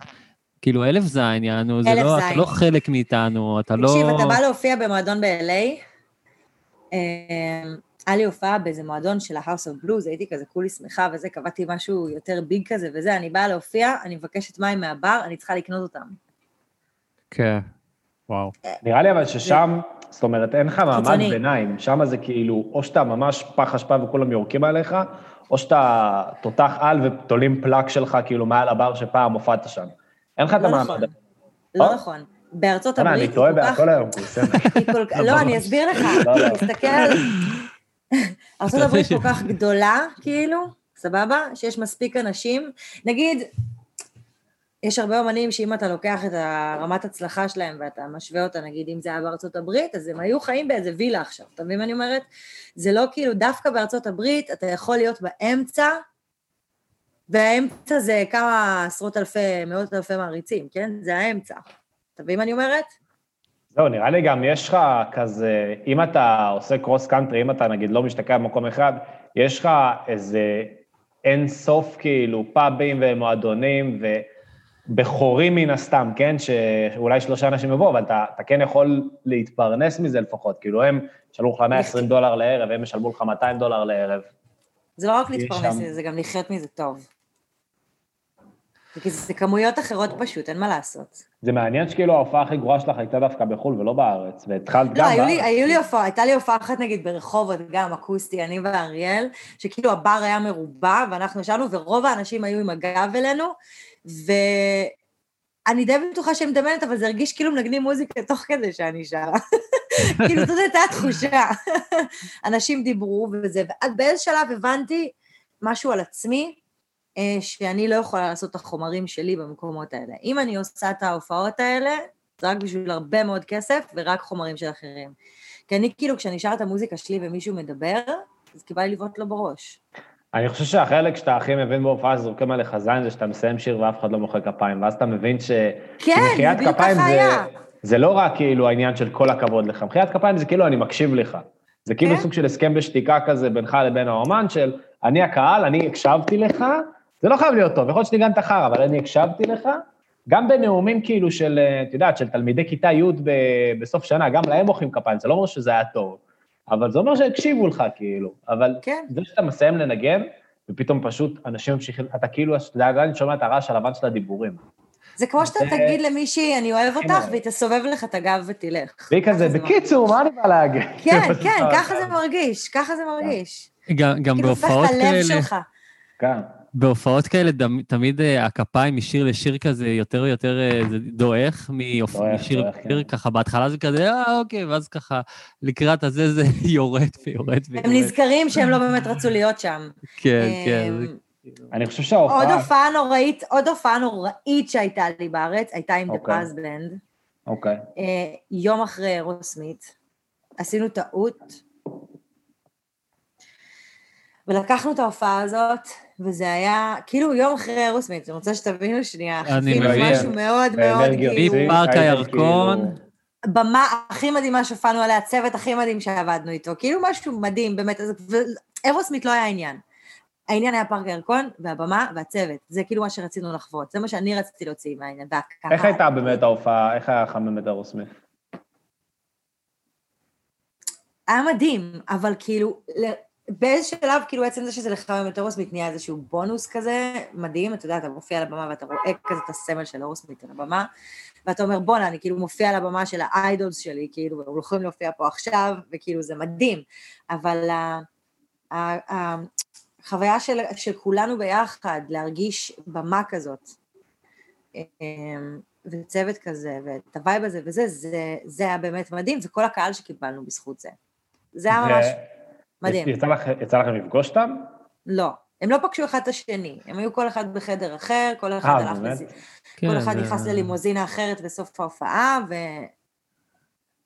Speaker 2: כאילו אלף זין, יענו, זה
Speaker 3: אלף
Speaker 2: לא, אתה. לא חלק מאיתנו, אתה לא...
Speaker 3: תקשיב, אתה בא להופיע במועדון ב-LA, אה, היה לי הופעה באיזה מועדון של ה-House of Blues, הייתי כזה כולי שמחה וזה, קבעתי משהו יותר ביג כזה וזה, אני באה להופיע, אני מבקשת מים מהבר, אני צריכה לקנות אותם.
Speaker 2: כן, וואו.
Speaker 1: נראה לי אבל ששם, זאת אומרת, אין לך מעמד. ביניים, שם זה כאילו, או שאתה ממש פח אשפה וכולם יורקים עליך, או שאתה תותח על ותולים פלאק שלך כאילו מעל הבר שפעם הופעת שם. אין לך את
Speaker 3: לא
Speaker 1: המעמד.
Speaker 3: נכון.
Speaker 1: הזה.
Speaker 3: לא
Speaker 1: אה?
Speaker 3: נכון. בארצות
Speaker 1: וואלה,
Speaker 3: הברית
Speaker 1: אני טועה
Speaker 3: כל כך...
Speaker 1: בהכל היום,
Speaker 3: כל כך... לא, אני אסביר לך.
Speaker 1: לא, לא.
Speaker 3: תסתכל על... ארצות הברית כל כך גדולה, כאילו, סבבה? שיש מספיק אנשים. נגיד, יש הרבה אומנים שאם אתה לוקח את הרמת הצלחה שלהם ואתה משווה אותה, נגיד, אם זה היה בארצות הברית, אז הם היו חיים באיזה וילה עכשיו, אתה מבין מה אני אומרת? זה לא כאילו, דווקא בארצות הברית אתה יכול להיות באמצע, והאמצע זה כמה עשרות אלפי, מאות אלפי מעריצים, כן? זה האמצע. אתה מבין מה אני אומרת?
Speaker 1: זהו, נראה לי גם יש לך כזה, אם אתה עושה קרוס קאנטרי, אם אתה נגיד לא משתקע במקום אחד, יש לך איזה אין סוף כאילו פאבים ומועדונים ובחורים מן הסתם, כן? שאולי שלושה אנשים יבואו, אבל אתה, אתה כן יכול להתפרנס מזה לפחות. כאילו הם ישלמו לך 120 דולר לערב, הם ישלמו לך 200 דולר לערב.
Speaker 3: זה לא רק להתפרנס
Speaker 1: שם-
Speaker 3: מזה, זה גם לחיות מזה טוב. כי זה כמויות אחרות פשוט, אין מה לעשות.
Speaker 1: זה מעניין שכאילו ההופעה הכי גרועה שלך הייתה דווקא בחו"ל ולא בארץ, והתחלת גם
Speaker 3: לא, היו
Speaker 1: בארץ.
Speaker 3: לי, היו לי הופעה, הייתה לי הופעה אחת נגיד ברחובות, גם אקוסטי, אני ואריאל, שכאילו הבר היה מרובע, ואנחנו ישבנו, ורוב האנשים היו עם הגב אלינו, ואני די בטוחה שהם מדמיינת, אבל זה הרגיש כאילו מנגנים מוזיקה תוך כדי שאני שרה. כאילו, זאת הייתה התחושה. אנשים דיברו וזה, ואז באיזה שלב הבנתי משהו על עצמי, שאני לא יכולה לעשות את החומרים שלי במקומות האלה. אם אני עושה את ההופעות האלה, זה רק בשביל הרבה מאוד כסף ורק חומרים של אחרים. כי אני כאילו, כשאני שר את המוזיקה שלי ומישהו מדבר, אז כי בא לי לבעוט לו בראש.
Speaker 1: אני חושב שהחלק שאתה הכי מבין בהופעה שזורקים עליך זין זה שאתה מסיים שיר ואף אחד לא מוחא כפיים, ואז אתה מבין ש...
Speaker 3: כן, בדיוק
Speaker 1: כפיים זה-. זה לא רק כאילו העניין של כל הכבוד לך, מחיית כפיים זה כאילו אני מקשיב לך. זה כאילו
Speaker 3: כן.
Speaker 1: סוג של הסכם בשתיקה כזה בינך לבין האומן של אני הקהל, אני הקשבתי לך, זה לא חייב להיות טוב, יכול להיות שניגנת חרא, אבל אני הקשבתי לך, גם בנאומים כאילו של, אה, את יודעת, של תלמידי כיתה י' ב- בסוף שנה, גם להם מוחאים כפיים, זה לא אומר שזה היה טוב, אבל זה אומר שהקשיבו לך כאילו, אבל
Speaker 3: כן.
Speaker 1: זה שאתה מסיים לנגן, ופתאום פשוט אנשים ממשיכים, אתה כאילו, אתה יודע, עדיין שומע את הרעש הלבן של הדיבורים.
Speaker 3: זה כמו שאתה תגיד למישהי, אני אוהב אותך,
Speaker 1: מאוד.
Speaker 3: והיא תסובב לך את הגב ותלך.
Speaker 1: והיא כזה,
Speaker 3: זה
Speaker 1: בקיצור, מה אני בא להגיד?
Speaker 3: כן, כן, ככה זה מרגיש, ככה זה מרגיש.
Speaker 2: גם, גם
Speaker 3: כאילו, הופך
Speaker 2: בהופעות
Speaker 3: את הלב
Speaker 2: כאלה,
Speaker 3: שלך.
Speaker 1: כן.
Speaker 2: בהופעות כאלה דמ- תמיד אה, הכפיים משיר לשיר כזה יותר ויותר אה, זה דועך מאופ-
Speaker 1: דועך,
Speaker 2: משיר
Speaker 1: דועך,
Speaker 2: לשיר,
Speaker 1: כן.
Speaker 2: ככה בהתחלה זה כזה, אה, אוקיי, ואז ככה לקראת הזה זה יורד ויורד ויורד.
Speaker 3: הם נזכרים שהם לא באמת רצו להיות שם.
Speaker 2: כן, כן.
Speaker 3: אמ,
Speaker 2: זה-
Speaker 1: אני חושב
Speaker 3: עוד
Speaker 1: שההופעה...
Speaker 3: הופעה נוראית, עוד הופעה נוראית שהייתה לי בארץ, הייתה עם
Speaker 1: אוקיי.
Speaker 3: Paz Band.
Speaker 1: אוקיי.
Speaker 3: אה, יום אחרי אירוסמית, עשינו טעות, ולקחנו את ההופעה הזאת, וזה היה, כאילו יום אחרי אירוסמית, אני רוצה שתבינו שנייה,
Speaker 2: מבין.
Speaker 3: משהו מאוד מאוד, כאילו,
Speaker 2: מפארק הירקון.
Speaker 1: כאילו-
Speaker 3: במה הכי מדהימה שהופענו עליה, הצוות הכי מדהים שעבדנו איתו, כאילו משהו מדהים, באמת, אירוסמית לא היה העניין. העניין היה פארק הירקון, והבמה והצוות, זה כאילו מה שרצינו לחוות, זה מה שאני רציתי להוציא מהעניין, והקהל.
Speaker 1: איך הייתה באמת ההופעה, איך היה חמם את אירוסמית?
Speaker 3: היה מדהים, אבל כאילו, באיזה שלב, כאילו עצם זה שזה לחמם את אורוסמית נהיה איזשהו בונוס כזה, מדהים, אתה יודע, אתה מופיע על הבמה ואתה רואה כזה את הסמל של אורוסמית על הבמה, ואתה אומר, בואנה, אני כאילו מופיע על הבמה של האיידולס שלי, כאילו, הם הולכים להופיע פה עכשיו, וכאילו זה מדהים, אבל החוויה של, של כולנו ביחד, להרגיש במה כזאת, אמ, וצוות כזה, ואת ה vibe הזה וזה, זה, זה היה באמת מדהים, וכל הקהל שקיבלנו בזכות זה. זה היה ממש מדהים.
Speaker 1: יצא לך- יצא לכם לפגוש אותם?
Speaker 3: לא, הם לא פגשו אחד את השני, הם היו כל אחד בחדר אחר, כל אחד
Speaker 1: אה,
Speaker 3: הלך? לז...
Speaker 2: כן,
Speaker 3: כל אחד
Speaker 2: זה-
Speaker 3: נכנס ללימוזינה אחרת בסוף ההופעה, ו...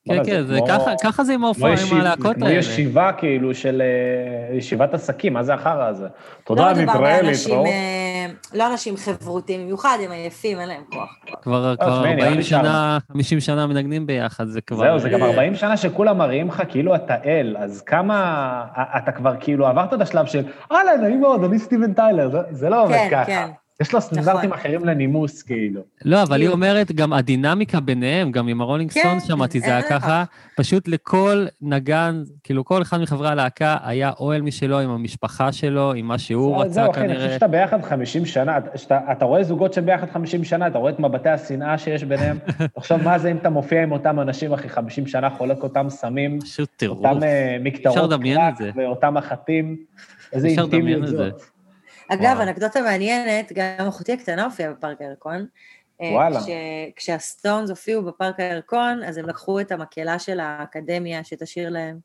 Speaker 2: כן, כן,
Speaker 1: זה כמו-
Speaker 2: ככה- ככה זה עם
Speaker 1: כמו
Speaker 2: ההופעה, עם הלהקות
Speaker 1: כמו
Speaker 2: האלה.
Speaker 1: ישיבה כאילו של אה, ישיבת עסקים, מה זה החרא הזה?
Speaker 3: לא
Speaker 1: תודה,
Speaker 3: מדובר
Speaker 1: נתראה,
Speaker 3: באנשים,
Speaker 1: להתראות.
Speaker 3: אה, לא אנשים חברותיים במיוחד, הם עייפים, אין להם כוח.
Speaker 2: כבר כבר
Speaker 1: תשמעי, נראה
Speaker 2: 40
Speaker 1: לי
Speaker 2: שנה, 50 שנה מנגנים ביחד, זה כבר...
Speaker 1: זהו, זה גם 40 שנה שכולם מראים לך כאילו אתה אל, אז כמה... אתה כבר כאילו עברת את השלב של, הלאה, נעים מאוד, אני סטיבן טיילר, זה- זה לא עובד
Speaker 3: כן,
Speaker 1: ככה.
Speaker 3: כן.
Speaker 1: יש לו סטנדרטים
Speaker 3: נכון.
Speaker 1: אחרים לנימוס, כאילו.
Speaker 2: לא, אבל היא
Speaker 3: כאילו-
Speaker 2: אומרת, גם הדינמיקה ביניהם, גם עם הרולינג
Speaker 3: כן,
Speaker 2: סטונס שמעתי, זה היה. ככה, פשוט לכל נגן, כאילו כל אחד מחברי הלהקה היה אוהל משלו עם המשפחה שלו, עם מה שהוא
Speaker 1: זהו,
Speaker 2: רצה
Speaker 1: זהו, אחי, אני חושב
Speaker 2: כנראה.
Speaker 1: שאתה ביחד 50 שנה, אתה- שאתה- אתה רואה זוגות שביחד 50 שנה, אתה רואה את מבטי השנאה שיש ביניהם, תחשוב מה זה אם אתה מופיע עם אותם אנשים, אחי, 50 שנה, חולק אותם סמים,
Speaker 2: פשוט טירוף.
Speaker 1: אותם אה,
Speaker 2: אפשר
Speaker 1: מקטרות
Speaker 2: לדמיין את זה.
Speaker 1: ואותם מחטים, איזה אינטימיות. זאת.
Speaker 3: אגב,
Speaker 2: וואו.
Speaker 3: אנקדוטה מעניינת, גם אחותי הקטנה הופיעה בפארק הירקון. אה,
Speaker 1: וואלה.
Speaker 3: כש, כשהסטונס הופיעו בפארק הירקון, אז הם לקחו את המקהלה של האקדמיה שתשאיר להם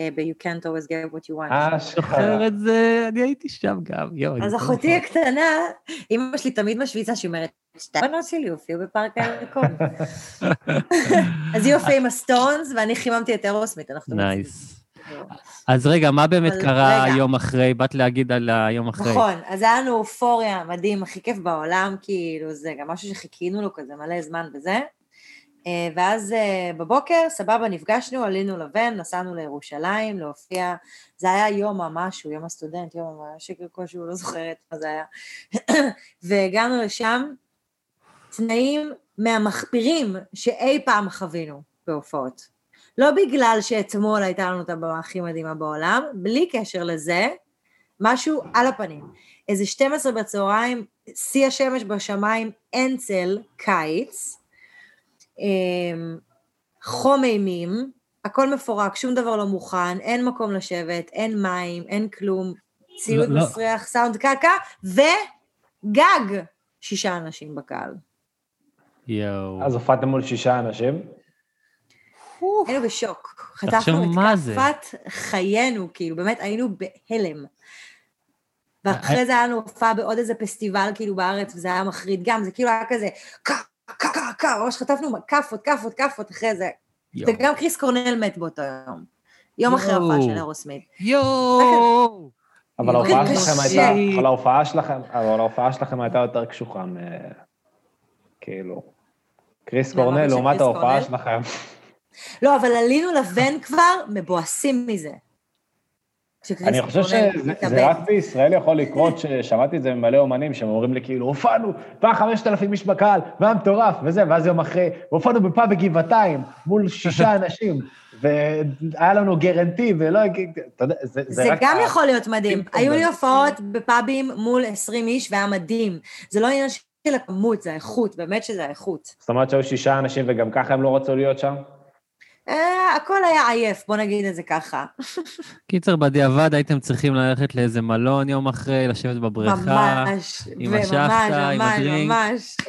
Speaker 3: אה, ב-You can't always get what you want.
Speaker 1: אשכרה.
Speaker 2: זוכר את זה, אני הייתי שם גם, יואו. אני
Speaker 3: אז. אחותי הקטנה, אימא שלי תמיד משוויצה, שהיא אומרת, שתי הבנות שלי הופיעו בפארק הירקון. אז היא הופיעה עם הסטונס, ואני חיממתי את אירוסמית, אנחנו...
Speaker 2: nice. אז רגע, מה באמת קרה
Speaker 3: רגע.
Speaker 2: יום אחרי? באת להגיד על היום אחרי.
Speaker 3: נכון, אז היה לנו אופוריה מדהים, הכי כיף בעולם, כאילו, זה גם משהו שחיכינו לו כזה מלא זמן וזה. אה, ואז אה, בבוקר, סבבה, נפגשנו, עלינו לבן, נסענו לירושלים להופיע. זה היה יום המשהו, יום הסטודנט, יום השקר כלשהו, לא זוכרת מה זה היה. והגענו לשם, תנאים מהמחפירים שאי פעם חווינו בהופעות. לא בגלל שאתמול הייתה לנו את הבמה הכי מדהימה בעולם, בלי קשר לזה, משהו על הפנים. איזה 12 בצהריים, שיא השמש בשמיים, אין צל, קיץ, אמ, חום אימים, הכל מפורק, שום דבר לא מוכן, אין מקום לשבת, אין מים, אין כלום, ציוד
Speaker 2: לא, לא.
Speaker 3: מסריח, סאונד קקה, וגג שישה אנשים בקהל.
Speaker 2: יואו.
Speaker 1: אז הופעתם מול שישה אנשים?
Speaker 3: היינו בשוק. חטפנו את
Speaker 2: מה זה.
Speaker 3: כאפת חיינו, כאילו, באמת היינו בהלם.
Speaker 2: אה,
Speaker 3: ואחרי זה היה לנו הופעה בעוד איזה פסטיבל כאילו בארץ, וזה היה מחריד גם, זה כאילו היה כזה, כ, קה, קה, קה, ממש חטפנו כאפות, כאפות, כאפות אחרי זה. וגם קריס קורנל מת באותו יום. יום אחרי. ההופעה של אירוסמית.
Speaker 2: יואו!
Speaker 1: אבל ההופעה. שלכם הייתה, אבל ההופעה שלכם, אבל ההופעה שלכם הייתה יותר קשוחה מ... כאילו, קריס? קורנל לעומת ההופעה? שלכם.
Speaker 3: לא, אבל עלינו לבן כבר מבואסים מזה.
Speaker 1: אני חושב שזה. זה רק בישראל יכול לקרות, ששמעתי את זה ממלא אומנים, שהם אומרים לי כאילו, הופענו, פעם חמשת אלפים איש בקהל, והיה מטורף, וזה, ואז יום אחרי, והופענו בפאב בגבעתיים, מול שישה אנשים, והיה לנו גרנטי, ולא, אתה יודע, זה, זה,
Speaker 3: זה
Speaker 1: רק...
Speaker 3: גם
Speaker 1: ה-
Speaker 3: יכול להיות מדהים. היו לי. הופעות בפאבים מול 20 איש והיה מדהים. זה לא עניין של הכמות, זה האיכות, באמת שזה האיכות.
Speaker 1: זאת אומרת שהיו שישה אנשים וגם ככה הם לא רצו להיות שם?
Speaker 3: אה, הכל היה עייף, בוא נגיד את זה ככה.
Speaker 2: קיצר, בדיעבד הייתם צריכים ללכת לאיזה מלון יום אחרי, לשבת בבריכה.
Speaker 3: ממש,
Speaker 2: עם השחטה, עם
Speaker 3: ממש,
Speaker 2: הדרינק.
Speaker 3: ממש.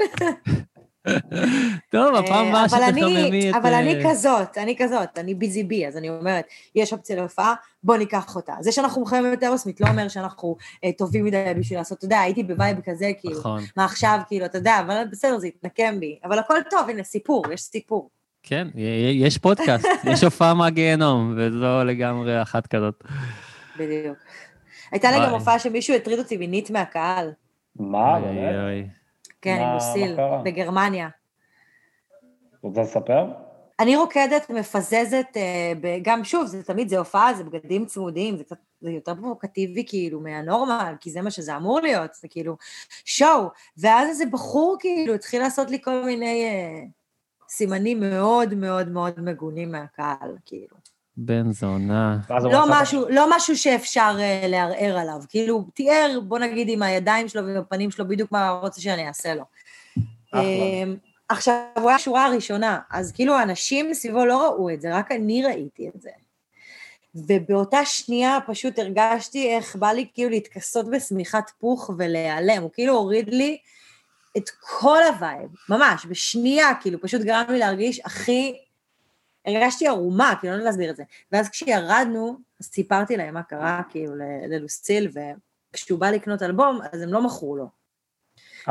Speaker 2: טוב, הפעם
Speaker 3: אה,
Speaker 2: הבאה
Speaker 3: אני-
Speaker 2: שתחממי את...
Speaker 3: אבל אני
Speaker 2: אה,
Speaker 3: כזאת, אני כזאת, אני busy bee, אז אני אומרת, יש אופציה להופעה, בוא ניקח אותה. זה שאנחנו מחממים את אירוסמית לא אומר שאנחנו אה, טובים מדי בשביל לעשות, אתה יודע, הייתי ב vibe כזה, כאילו,
Speaker 2: נכון.
Speaker 3: מה עכשיו, כאילו, אתה יודע, אבל בסדר, זה יתנקם בי. אבל הכל טוב, הנה, סיפור, יש סיפור.
Speaker 2: כן, יש פודקאסט, יש הופעה מהגיהנום, וזו לגמרי אחת כזאת.
Speaker 3: בדיוק. הייתה לי גם. הופעה שמישהו הטריד אותי מינית מהקהל.
Speaker 1: מה, באמת?
Speaker 3: כן, עם לוסיל? בגרמניה.
Speaker 1: רוצה לספר?
Speaker 3: אני רוקדת, מפזזת, אה, גם שוב, זה תמיד, זה הופעה, זה בגדים צמודים, זה קצת, זה יותר פרובוקטיבי כאילו מהנורמל, כי זה מה שזה אמור להיות, זה כאילו שואו. ואז איזה בחור כאילו התחיל לעשות לי כל מיני אה, סימנים מאוד מאוד מאוד מגונים מהקהל, כאילו.
Speaker 2: בן זונה.
Speaker 3: לא משהו, לא משהו שאפשר אה, לערער עליו, כאילו, תיאר, בוא נגיד, עם הידיים שלו ועם הפנים שלו, בדיוק מה הוא רוצה שאני אעשה לו.
Speaker 1: אחלה.
Speaker 3: אמ, עכשיו, הוא היה שורה הראשונה, אז כאילו האנשים סביבו לא ראו את זה, רק אני ראיתי את זה. ובאותה שנייה פשוט הרגשתי איך בא לי כאילו להתכסות בשמיכת פוך ולהיעלם, הוא כאילו הוריד לי את כל ה vibe, ממש, בשנייה, כאילו, פשוט גרם לי להרגיש הכי... הרגשתי ערומה, כאילו, לא להסביר את זה. ואז כשירדנו, אז סיפרתי להם מה קרה, כאילו, ל Lucille, וכשהוא בא לקנות אלבום, אז הם לא מכרו לו.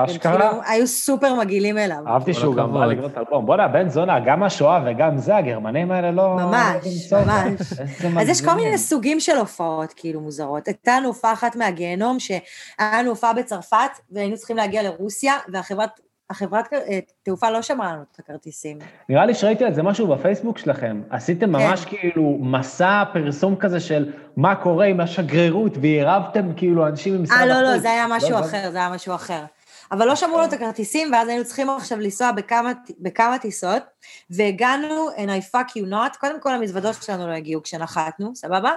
Speaker 1: אשכרה?
Speaker 3: כאילו היו סופר מגעילים אליו.
Speaker 1: אהבתי שהוא גם בא. לקנות אלבום. בוא'נה, בן זונה, גם השואה וגם זה, הגרמנים האלה לא...
Speaker 3: ממש,
Speaker 1: לא.
Speaker 3: ממש. אז יש כל. מיני סוגים של הופעות כאילו מוזרות. הייתה לנו הופעה אחת מהגיהנום, שהיה לנו הופעה בצרפת, והיינו צריכים להגיע לרוסיה, והחברת החברת אה, תעופה לא שמרה לנו את הכרטיסים.
Speaker 1: נראה לי שראיתי על זה משהו בפייסבוק שלכם. עשיתם ממש
Speaker 3: כן.
Speaker 1: כאילו מסע פרסום כזה של מה קורה עם השגרירות, ועירבתם כאילו אנשים ממשרד
Speaker 3: אה,
Speaker 1: החוץ.
Speaker 3: לא, לא, זה היה משהו
Speaker 1: לא,
Speaker 3: אחר, זה היה משהו אחר. אבל לא שמרו לנו את הכרטיסים, ואז היינו צריכים עכשיו לנסוע בכמה, בכמה טיסות, והגענו, and I fuck you not, קודם כל המזוודות שלנו לא הגיעו כשנחתנו, סבבה?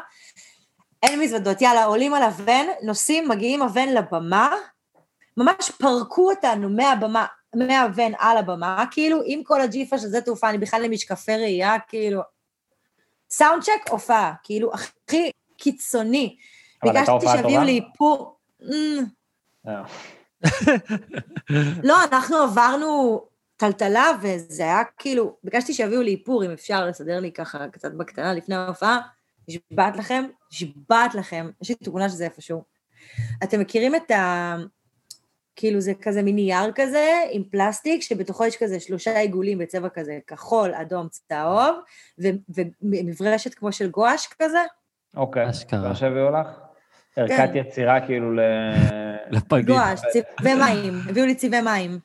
Speaker 3: אין מזוודות, יאללה, עולים על הוון, נוסעים, מגיעים הוון לבמה, ממש פרקו אותנו מהבמה, מהוון על הבמה, כאילו, עם כל הג'יפה של שדה תעופה, אני בכלל עם משקפי ראייה, כאילו, סאונד צ'ק, הופעה, כאילו, הכי קיצוני.
Speaker 1: אבל הייתה
Speaker 3: ביקשתי שיביאו? לי איפור. לא, אנחנו עברנו טלטלה, וזה היה כאילו, ביקשתי שיביאו לי איפור, אם אפשר לסדר לי ככה קצת בקטנה לפני ההופעה, נשבעת לכם, נשבעת לכם, יש לי תמונה של זה איפשהו. אתם מכירים את ה... כאילו זה כזה מין נייר כזה, עם פלסטיק, שבתוכו יש כזה שלושה עיגולים בצבע כזה כחול, אדום, צהוב, ומברשת כמו של גואש כזה?
Speaker 1: אוקיי.
Speaker 2: אשכרה.
Speaker 1: מה שהביאו לך? ערכת
Speaker 3: כן.
Speaker 1: יצירה כאילו ל...
Speaker 2: לפגים.
Speaker 3: גואש, צבעי מים, הביאו לי צבעי מים.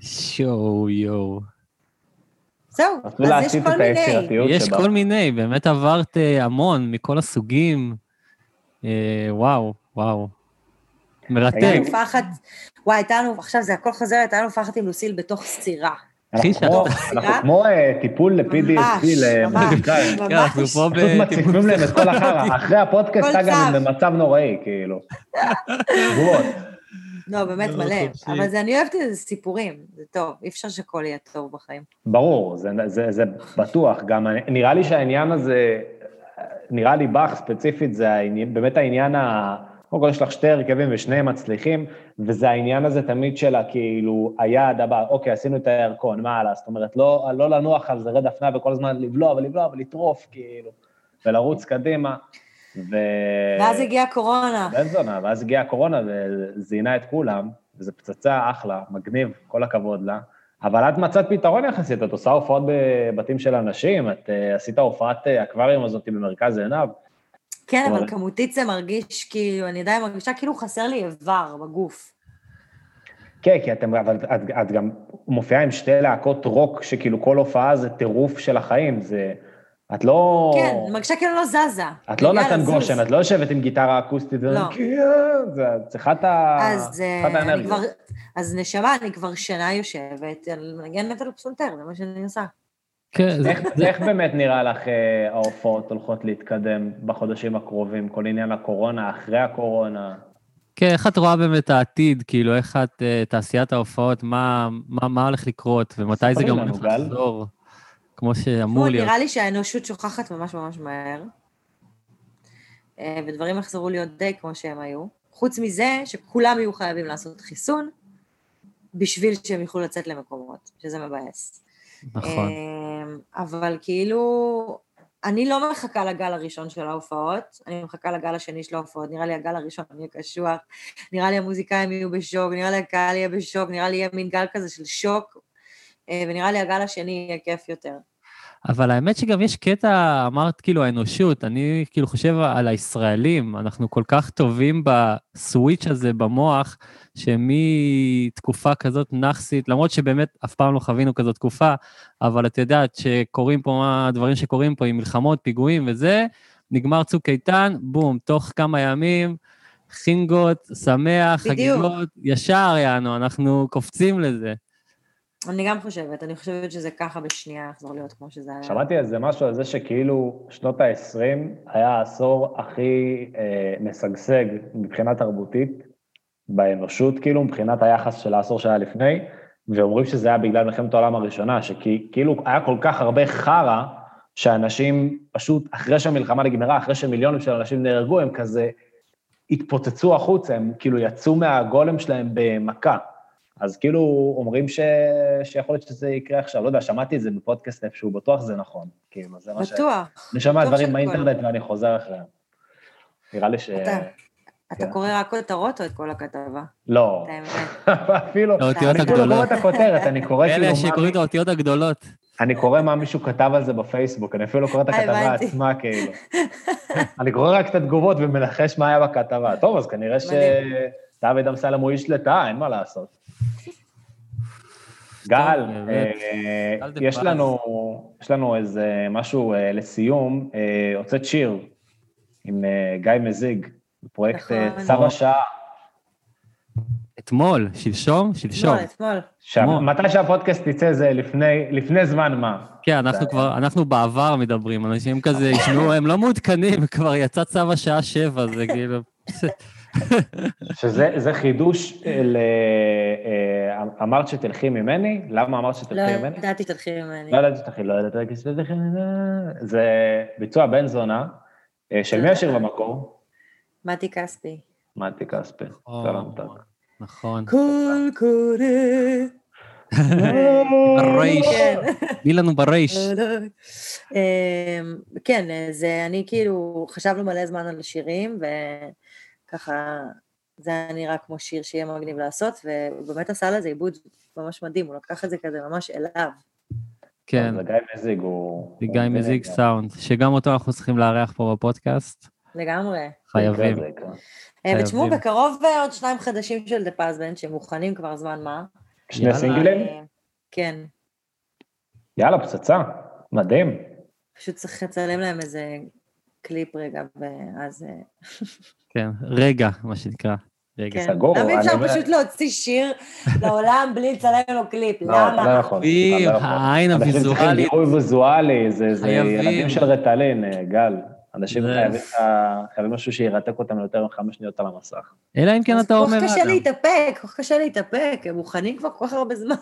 Speaker 2: שואו, יואו.
Speaker 3: זהו, אז יש כל מיני.
Speaker 2: יש. כל מיני, באמת עברת אה, המון מכל הסוגים. אה, וואו, וואו. מרתק.
Speaker 3: הייתה לנו אחת, וואי, הייתה לנו, עכשיו זה הכל חוזר, הייתה לנו אחת עם לוסיל בתוך סירה.
Speaker 1: אנחנו כמו- אה, טיפול ל-PDSD
Speaker 3: ממש,
Speaker 1: למוזיקאים.
Speaker 2: כן, אנחנו. פה
Speaker 1: פשוט מציפים להם את כל החרא. אחרי הפודקאסט, אגב, הם. במצב נוראי, כאילו. שבועות.
Speaker 3: לא, באמת
Speaker 2: לא,
Speaker 3: מלא.
Speaker 2: חופשי.
Speaker 3: אבל זה, אני אוהבת את זה סיפורים, זה טוב, אי אפשר שהכל יהיה טוב בחיים.
Speaker 1: ברור, זה, זה, זה בטוח. גם אני- נראה לי שהעניין הזה, נראה לי בך ספציפית, זה באמת העניין ה... קודם כל יש לך שתי הרכבים ושניהם מצליחים, וזה העניין הזה תמיד של הכאילו, היעד הבא, אוקיי, עשינו את הירקון, מה הלאה? זאת אומרת, לא, לא לנוח על זרי דפנה וכל הזמן לבלוע ולבלוע ולטרוף, כאילו, ולרוץ קדימה. ו...
Speaker 3: ואז הגיעה הקורונה.
Speaker 1: בן זונה, ואז הגיעה הקורונה וזיינה את כולם, וזו פצצה אחלה, מגניב, כל הכבוד לה. אבל את מצאת פתרון יחסית, את עושה הופעות בבתים של אנשים, את אה, עשית הופעת אה, אקווריום הזאת במרכז עיניו.
Speaker 3: כן, אבל כמותית זה מרגיש כאילו, אני עדיין מרגישה כאילו חסר לי איבר בגוף.
Speaker 1: כן, כי אתם, אבל את, את גם מופיעה עם שתי להקות רוק, שכאילו כל הופעה זה טירוף של החיים, זה... את לא...
Speaker 3: כן, אני מרגישה כאילו לא זזה.
Speaker 1: את לא נתן. גושן, את לא יושבת עם גיטרה אקוסטית,
Speaker 3: לא.
Speaker 1: כן, זה- צריכה את
Speaker 3: אה, אני
Speaker 1: האנרגיה.
Speaker 3: אז נשמה, אני כבר שנה יושבת על מנגן מטאל פסולטר, זה מה שאני עושה.
Speaker 2: כן, זה-
Speaker 1: איך, איך באמת נראה לך אה, ההופעות הולכות להתקדם בחודשים הקרובים, כל עניין הקורונה, אחרי הקורונה?
Speaker 2: כן, איך את רואה באמת את העתיד, כאילו, איך את, אה, תעשיית ההופעות, מה, מה, מה הולך לקרות, ומתי זה גם הולך. לחזור, כמו שאמור להיות.
Speaker 3: נראה לי שהאנושות שוכחת ממש ממש מהר, אה, ודברים יחזרו להיות די כמו שהם היו. חוץ מזה שכולם יהיו חייבים לעשות חיסון, בשביל שהם יוכלו לצאת למקומות, שזה מבאס.
Speaker 2: נכון.
Speaker 3: אבל כאילו, אני לא מחכה לגל הראשון של ההופעות, אני מחכה לגל השני של ההופעות. נראה לי הגל הראשון יהיה קשוח, נראה לי המוזיקאים יהיו בשוק, נראה לי הקהל יהיה בשוק, נראה לי יהיה מין גל כזה של שוק, אה, ונראה לי הגל השני יהיה כיף יותר.
Speaker 2: אבל האמת שגם יש קטע, אמרת כאילו האנושות, אני כאילו חושב על הישראלים, אנחנו כל כך טובים בסוויץ' הזה במוח, שמתקופה כזאת נאחסית, למרות שבאמת אף פעם לא חווינו כזאת תקופה, אבל את יודעת שקורים פה מה הדברים שקורים פה עם מלחמות, פיגועים וזה, נגמר צוק איתן, בום, תוך כמה ימים, חינגות, שמח,
Speaker 3: בדיוק.
Speaker 2: חגיגות, ישר יענו, אנחנו קופצים לזה.
Speaker 3: אני גם חושבת, אני חושבת שזה ככה בשנייה יחזור להיות כמו שזה היה.
Speaker 1: שמעתי איזה משהו על זה שכאילו שנות ה-20 היה העשור הכי אה, משגשג מבחינה תרבותית באנושות, כאילו, מבחינת היחס של העשור שהיה לפני, ואומרים שזה היה בגלל מלחמת העולם הראשונה, שכאילו היה כל כך הרבה חרא, שאנשים פשוט, אחרי שהמלחמה נגמרה, אחרי שמיליונים של אנשים נהרגו, הם כזה התפוצצו החוצה, הם כאילו יצאו מהגולם שלהם במכה. אז כאילו אומרים ש... שיכול להיות שזה יקרה עכשיו, לא יודע, שמעתי את זה בפודקאסט איפשהו, בטוח זה נכון. כאילו, זה מה ש...
Speaker 3: בטוח.
Speaker 1: אני שומע דברים. באינטרנט ואני חוזר אחריהם. נראה לי ש...
Speaker 3: אתה- אתה
Speaker 1: כן.
Speaker 3: קורא רק כותרות או את כל הכתבה?
Speaker 1: לא. אפילו...
Speaker 2: האותיות
Speaker 1: אני אפילו לא קורא
Speaker 2: הגדולות.
Speaker 1: את הכותרת, אני קורא כאילו
Speaker 2: אלה
Speaker 1: מה...
Speaker 2: שקוראים את האותיות הגדולות.
Speaker 1: אני קורא מה מישהו כתב על זה בפייסבוק, אני אפילו לא קורא את הכתבה
Speaker 3: הבנתי.
Speaker 1: עצמה, כאילו. אני קורא רק את התגובות ומנחש מה היה בכתבה. טוב, אז כנראה
Speaker 3: מדהים.
Speaker 1: שדוד אמסלם הוא איש לטאה, אין מה לעשות. גל. אה, יש. לנו, יש לנו איזה משהו אה, לסיום. אה, הוצאת שיר עם גיא מזיג, בפרויקט אה,
Speaker 3: נכון.
Speaker 1: צו השעה.
Speaker 2: אתמול, שלשום, שלשום.
Speaker 3: אתמול, אתמול.
Speaker 2: כמו-
Speaker 1: מתי שהפודקאסט יצא זה לפני, לפני זמן מה.
Speaker 2: כן, אנחנו כבר, אנחנו בעבר מדברים, אנשים כזה ישמעו, הם לא מעודכנים, כבר יצא צו השעה שבע, זה כאילו...
Speaker 1: שזה זה חידוש, ל... אה, אמרת שתלכי ממני? למה אמרת
Speaker 3: לא
Speaker 1: שתלכי ממני?
Speaker 3: ידעתי שתתחיל ממני.
Speaker 1: לא ידעתי שתלכי, לא ידעתי שתלכי ממני. זה ביצוע בן זונה, אה, של מי השיר במקור?
Speaker 3: מתי כספי.
Speaker 1: מתי כספי, טק.
Speaker 2: נכון.
Speaker 3: קול קורא.
Speaker 2: ברייש,
Speaker 3: כן.
Speaker 2: תני לנו ברייש.
Speaker 3: אמ, כן, זה אני כאילו, חשבנו מלא זמן על שירים, וככה, זה היה נראה כמו שיר שיהיה מגניב לעשות, והוא באמת עשה לזה עיבוד ממש מדהים, הוא לקח את זה כזה ממש אליו.
Speaker 2: כן,
Speaker 1: זה גיא מזיג, הוא...
Speaker 2: זה גיא מזיג
Speaker 1: מבין,
Speaker 2: סאונד, שגם אותו אנחנו צריכים לארח פה בפודקאסט.
Speaker 3: לגמרי.
Speaker 2: חייבים.
Speaker 1: כן.
Speaker 3: אה, ותשמעו. בקרוב אה, עוד שניים חדשים של The Paz Band, שמוכנים כבר זמן מה.
Speaker 1: שני. סינגלים?
Speaker 3: אה, כן,
Speaker 1: יאללה, פצצה, מדהים.
Speaker 3: פשוט צריך לצלם להם איזה קליפ רגע, ואז... אה,
Speaker 2: כן, רגע, מה שנקרא. רגע.
Speaker 3: כן.
Speaker 1: סגור,
Speaker 3: למה אי אפשר פשוט להוציא שיר לעולם בלי לצלם לו קליפ?
Speaker 1: לא, לא
Speaker 3: למה?
Speaker 1: לא יכול.
Speaker 2: העין
Speaker 1: אנשים צריכים
Speaker 2: הוויזואלית.
Speaker 1: גירוי ויזואלי, זה. ילדים של ריטלין, אה, גל. אנשים חייבים אה, חייבים משהו שירתק אותם ליותר מחמש שניות על המסך.
Speaker 2: אלא אם כן אתה אומר...
Speaker 3: כל כך קשה. להתאפק, כל כך קשה להתאפק, הם מוכנים כבר כל כך הרבה זמן.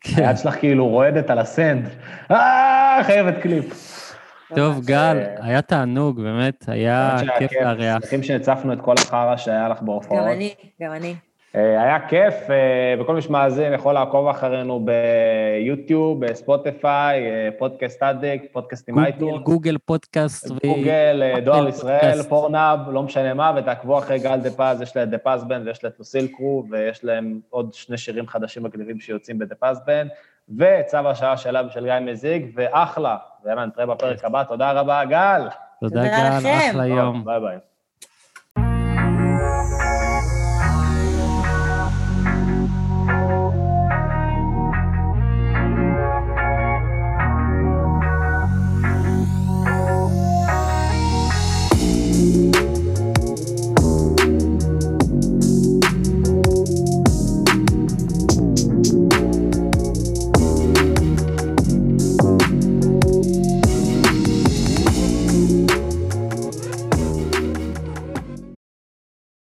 Speaker 2: כן.
Speaker 1: היד שלך כאילו רועדת על ה send. אה, חייבת קליפ.
Speaker 2: טוב,
Speaker 3: ממש.
Speaker 2: גל,
Speaker 1: אה,
Speaker 2: היה תענוג, באמת, היה כיף לארח.
Speaker 1: שמחים שהצפנו את כל החרא שהיה לך
Speaker 3: גם
Speaker 1: בהופעות.
Speaker 3: אני, גם אני.
Speaker 1: אה, היה כיף, אה, וכל מי שמאזין יכול לעקוב אחרינו ביוטיוב, בספוטיפיי, אה, פודקאסט Addict, פודקאסט עם
Speaker 2: גוגל,
Speaker 1: אייטון.
Speaker 2: גוגל פודקאסט.
Speaker 1: גוגל, אה, דואר ישראל. Pornhub, לא משנה מה, ותעקבו אחרי גל דה פז, יש להם The Paz Band ויש להם Lucille Crew, ויש להם עוד שני שירים חדשים מגניבים שיוצאים ב The Paz Band. וצו השעה שלה ושל גיא מזיג, ואחלה. ויאללה, נתראה בפרק הבא. תודה רבה, גל.
Speaker 2: תודה, גל. אחלה יום.
Speaker 1: ביי ביי.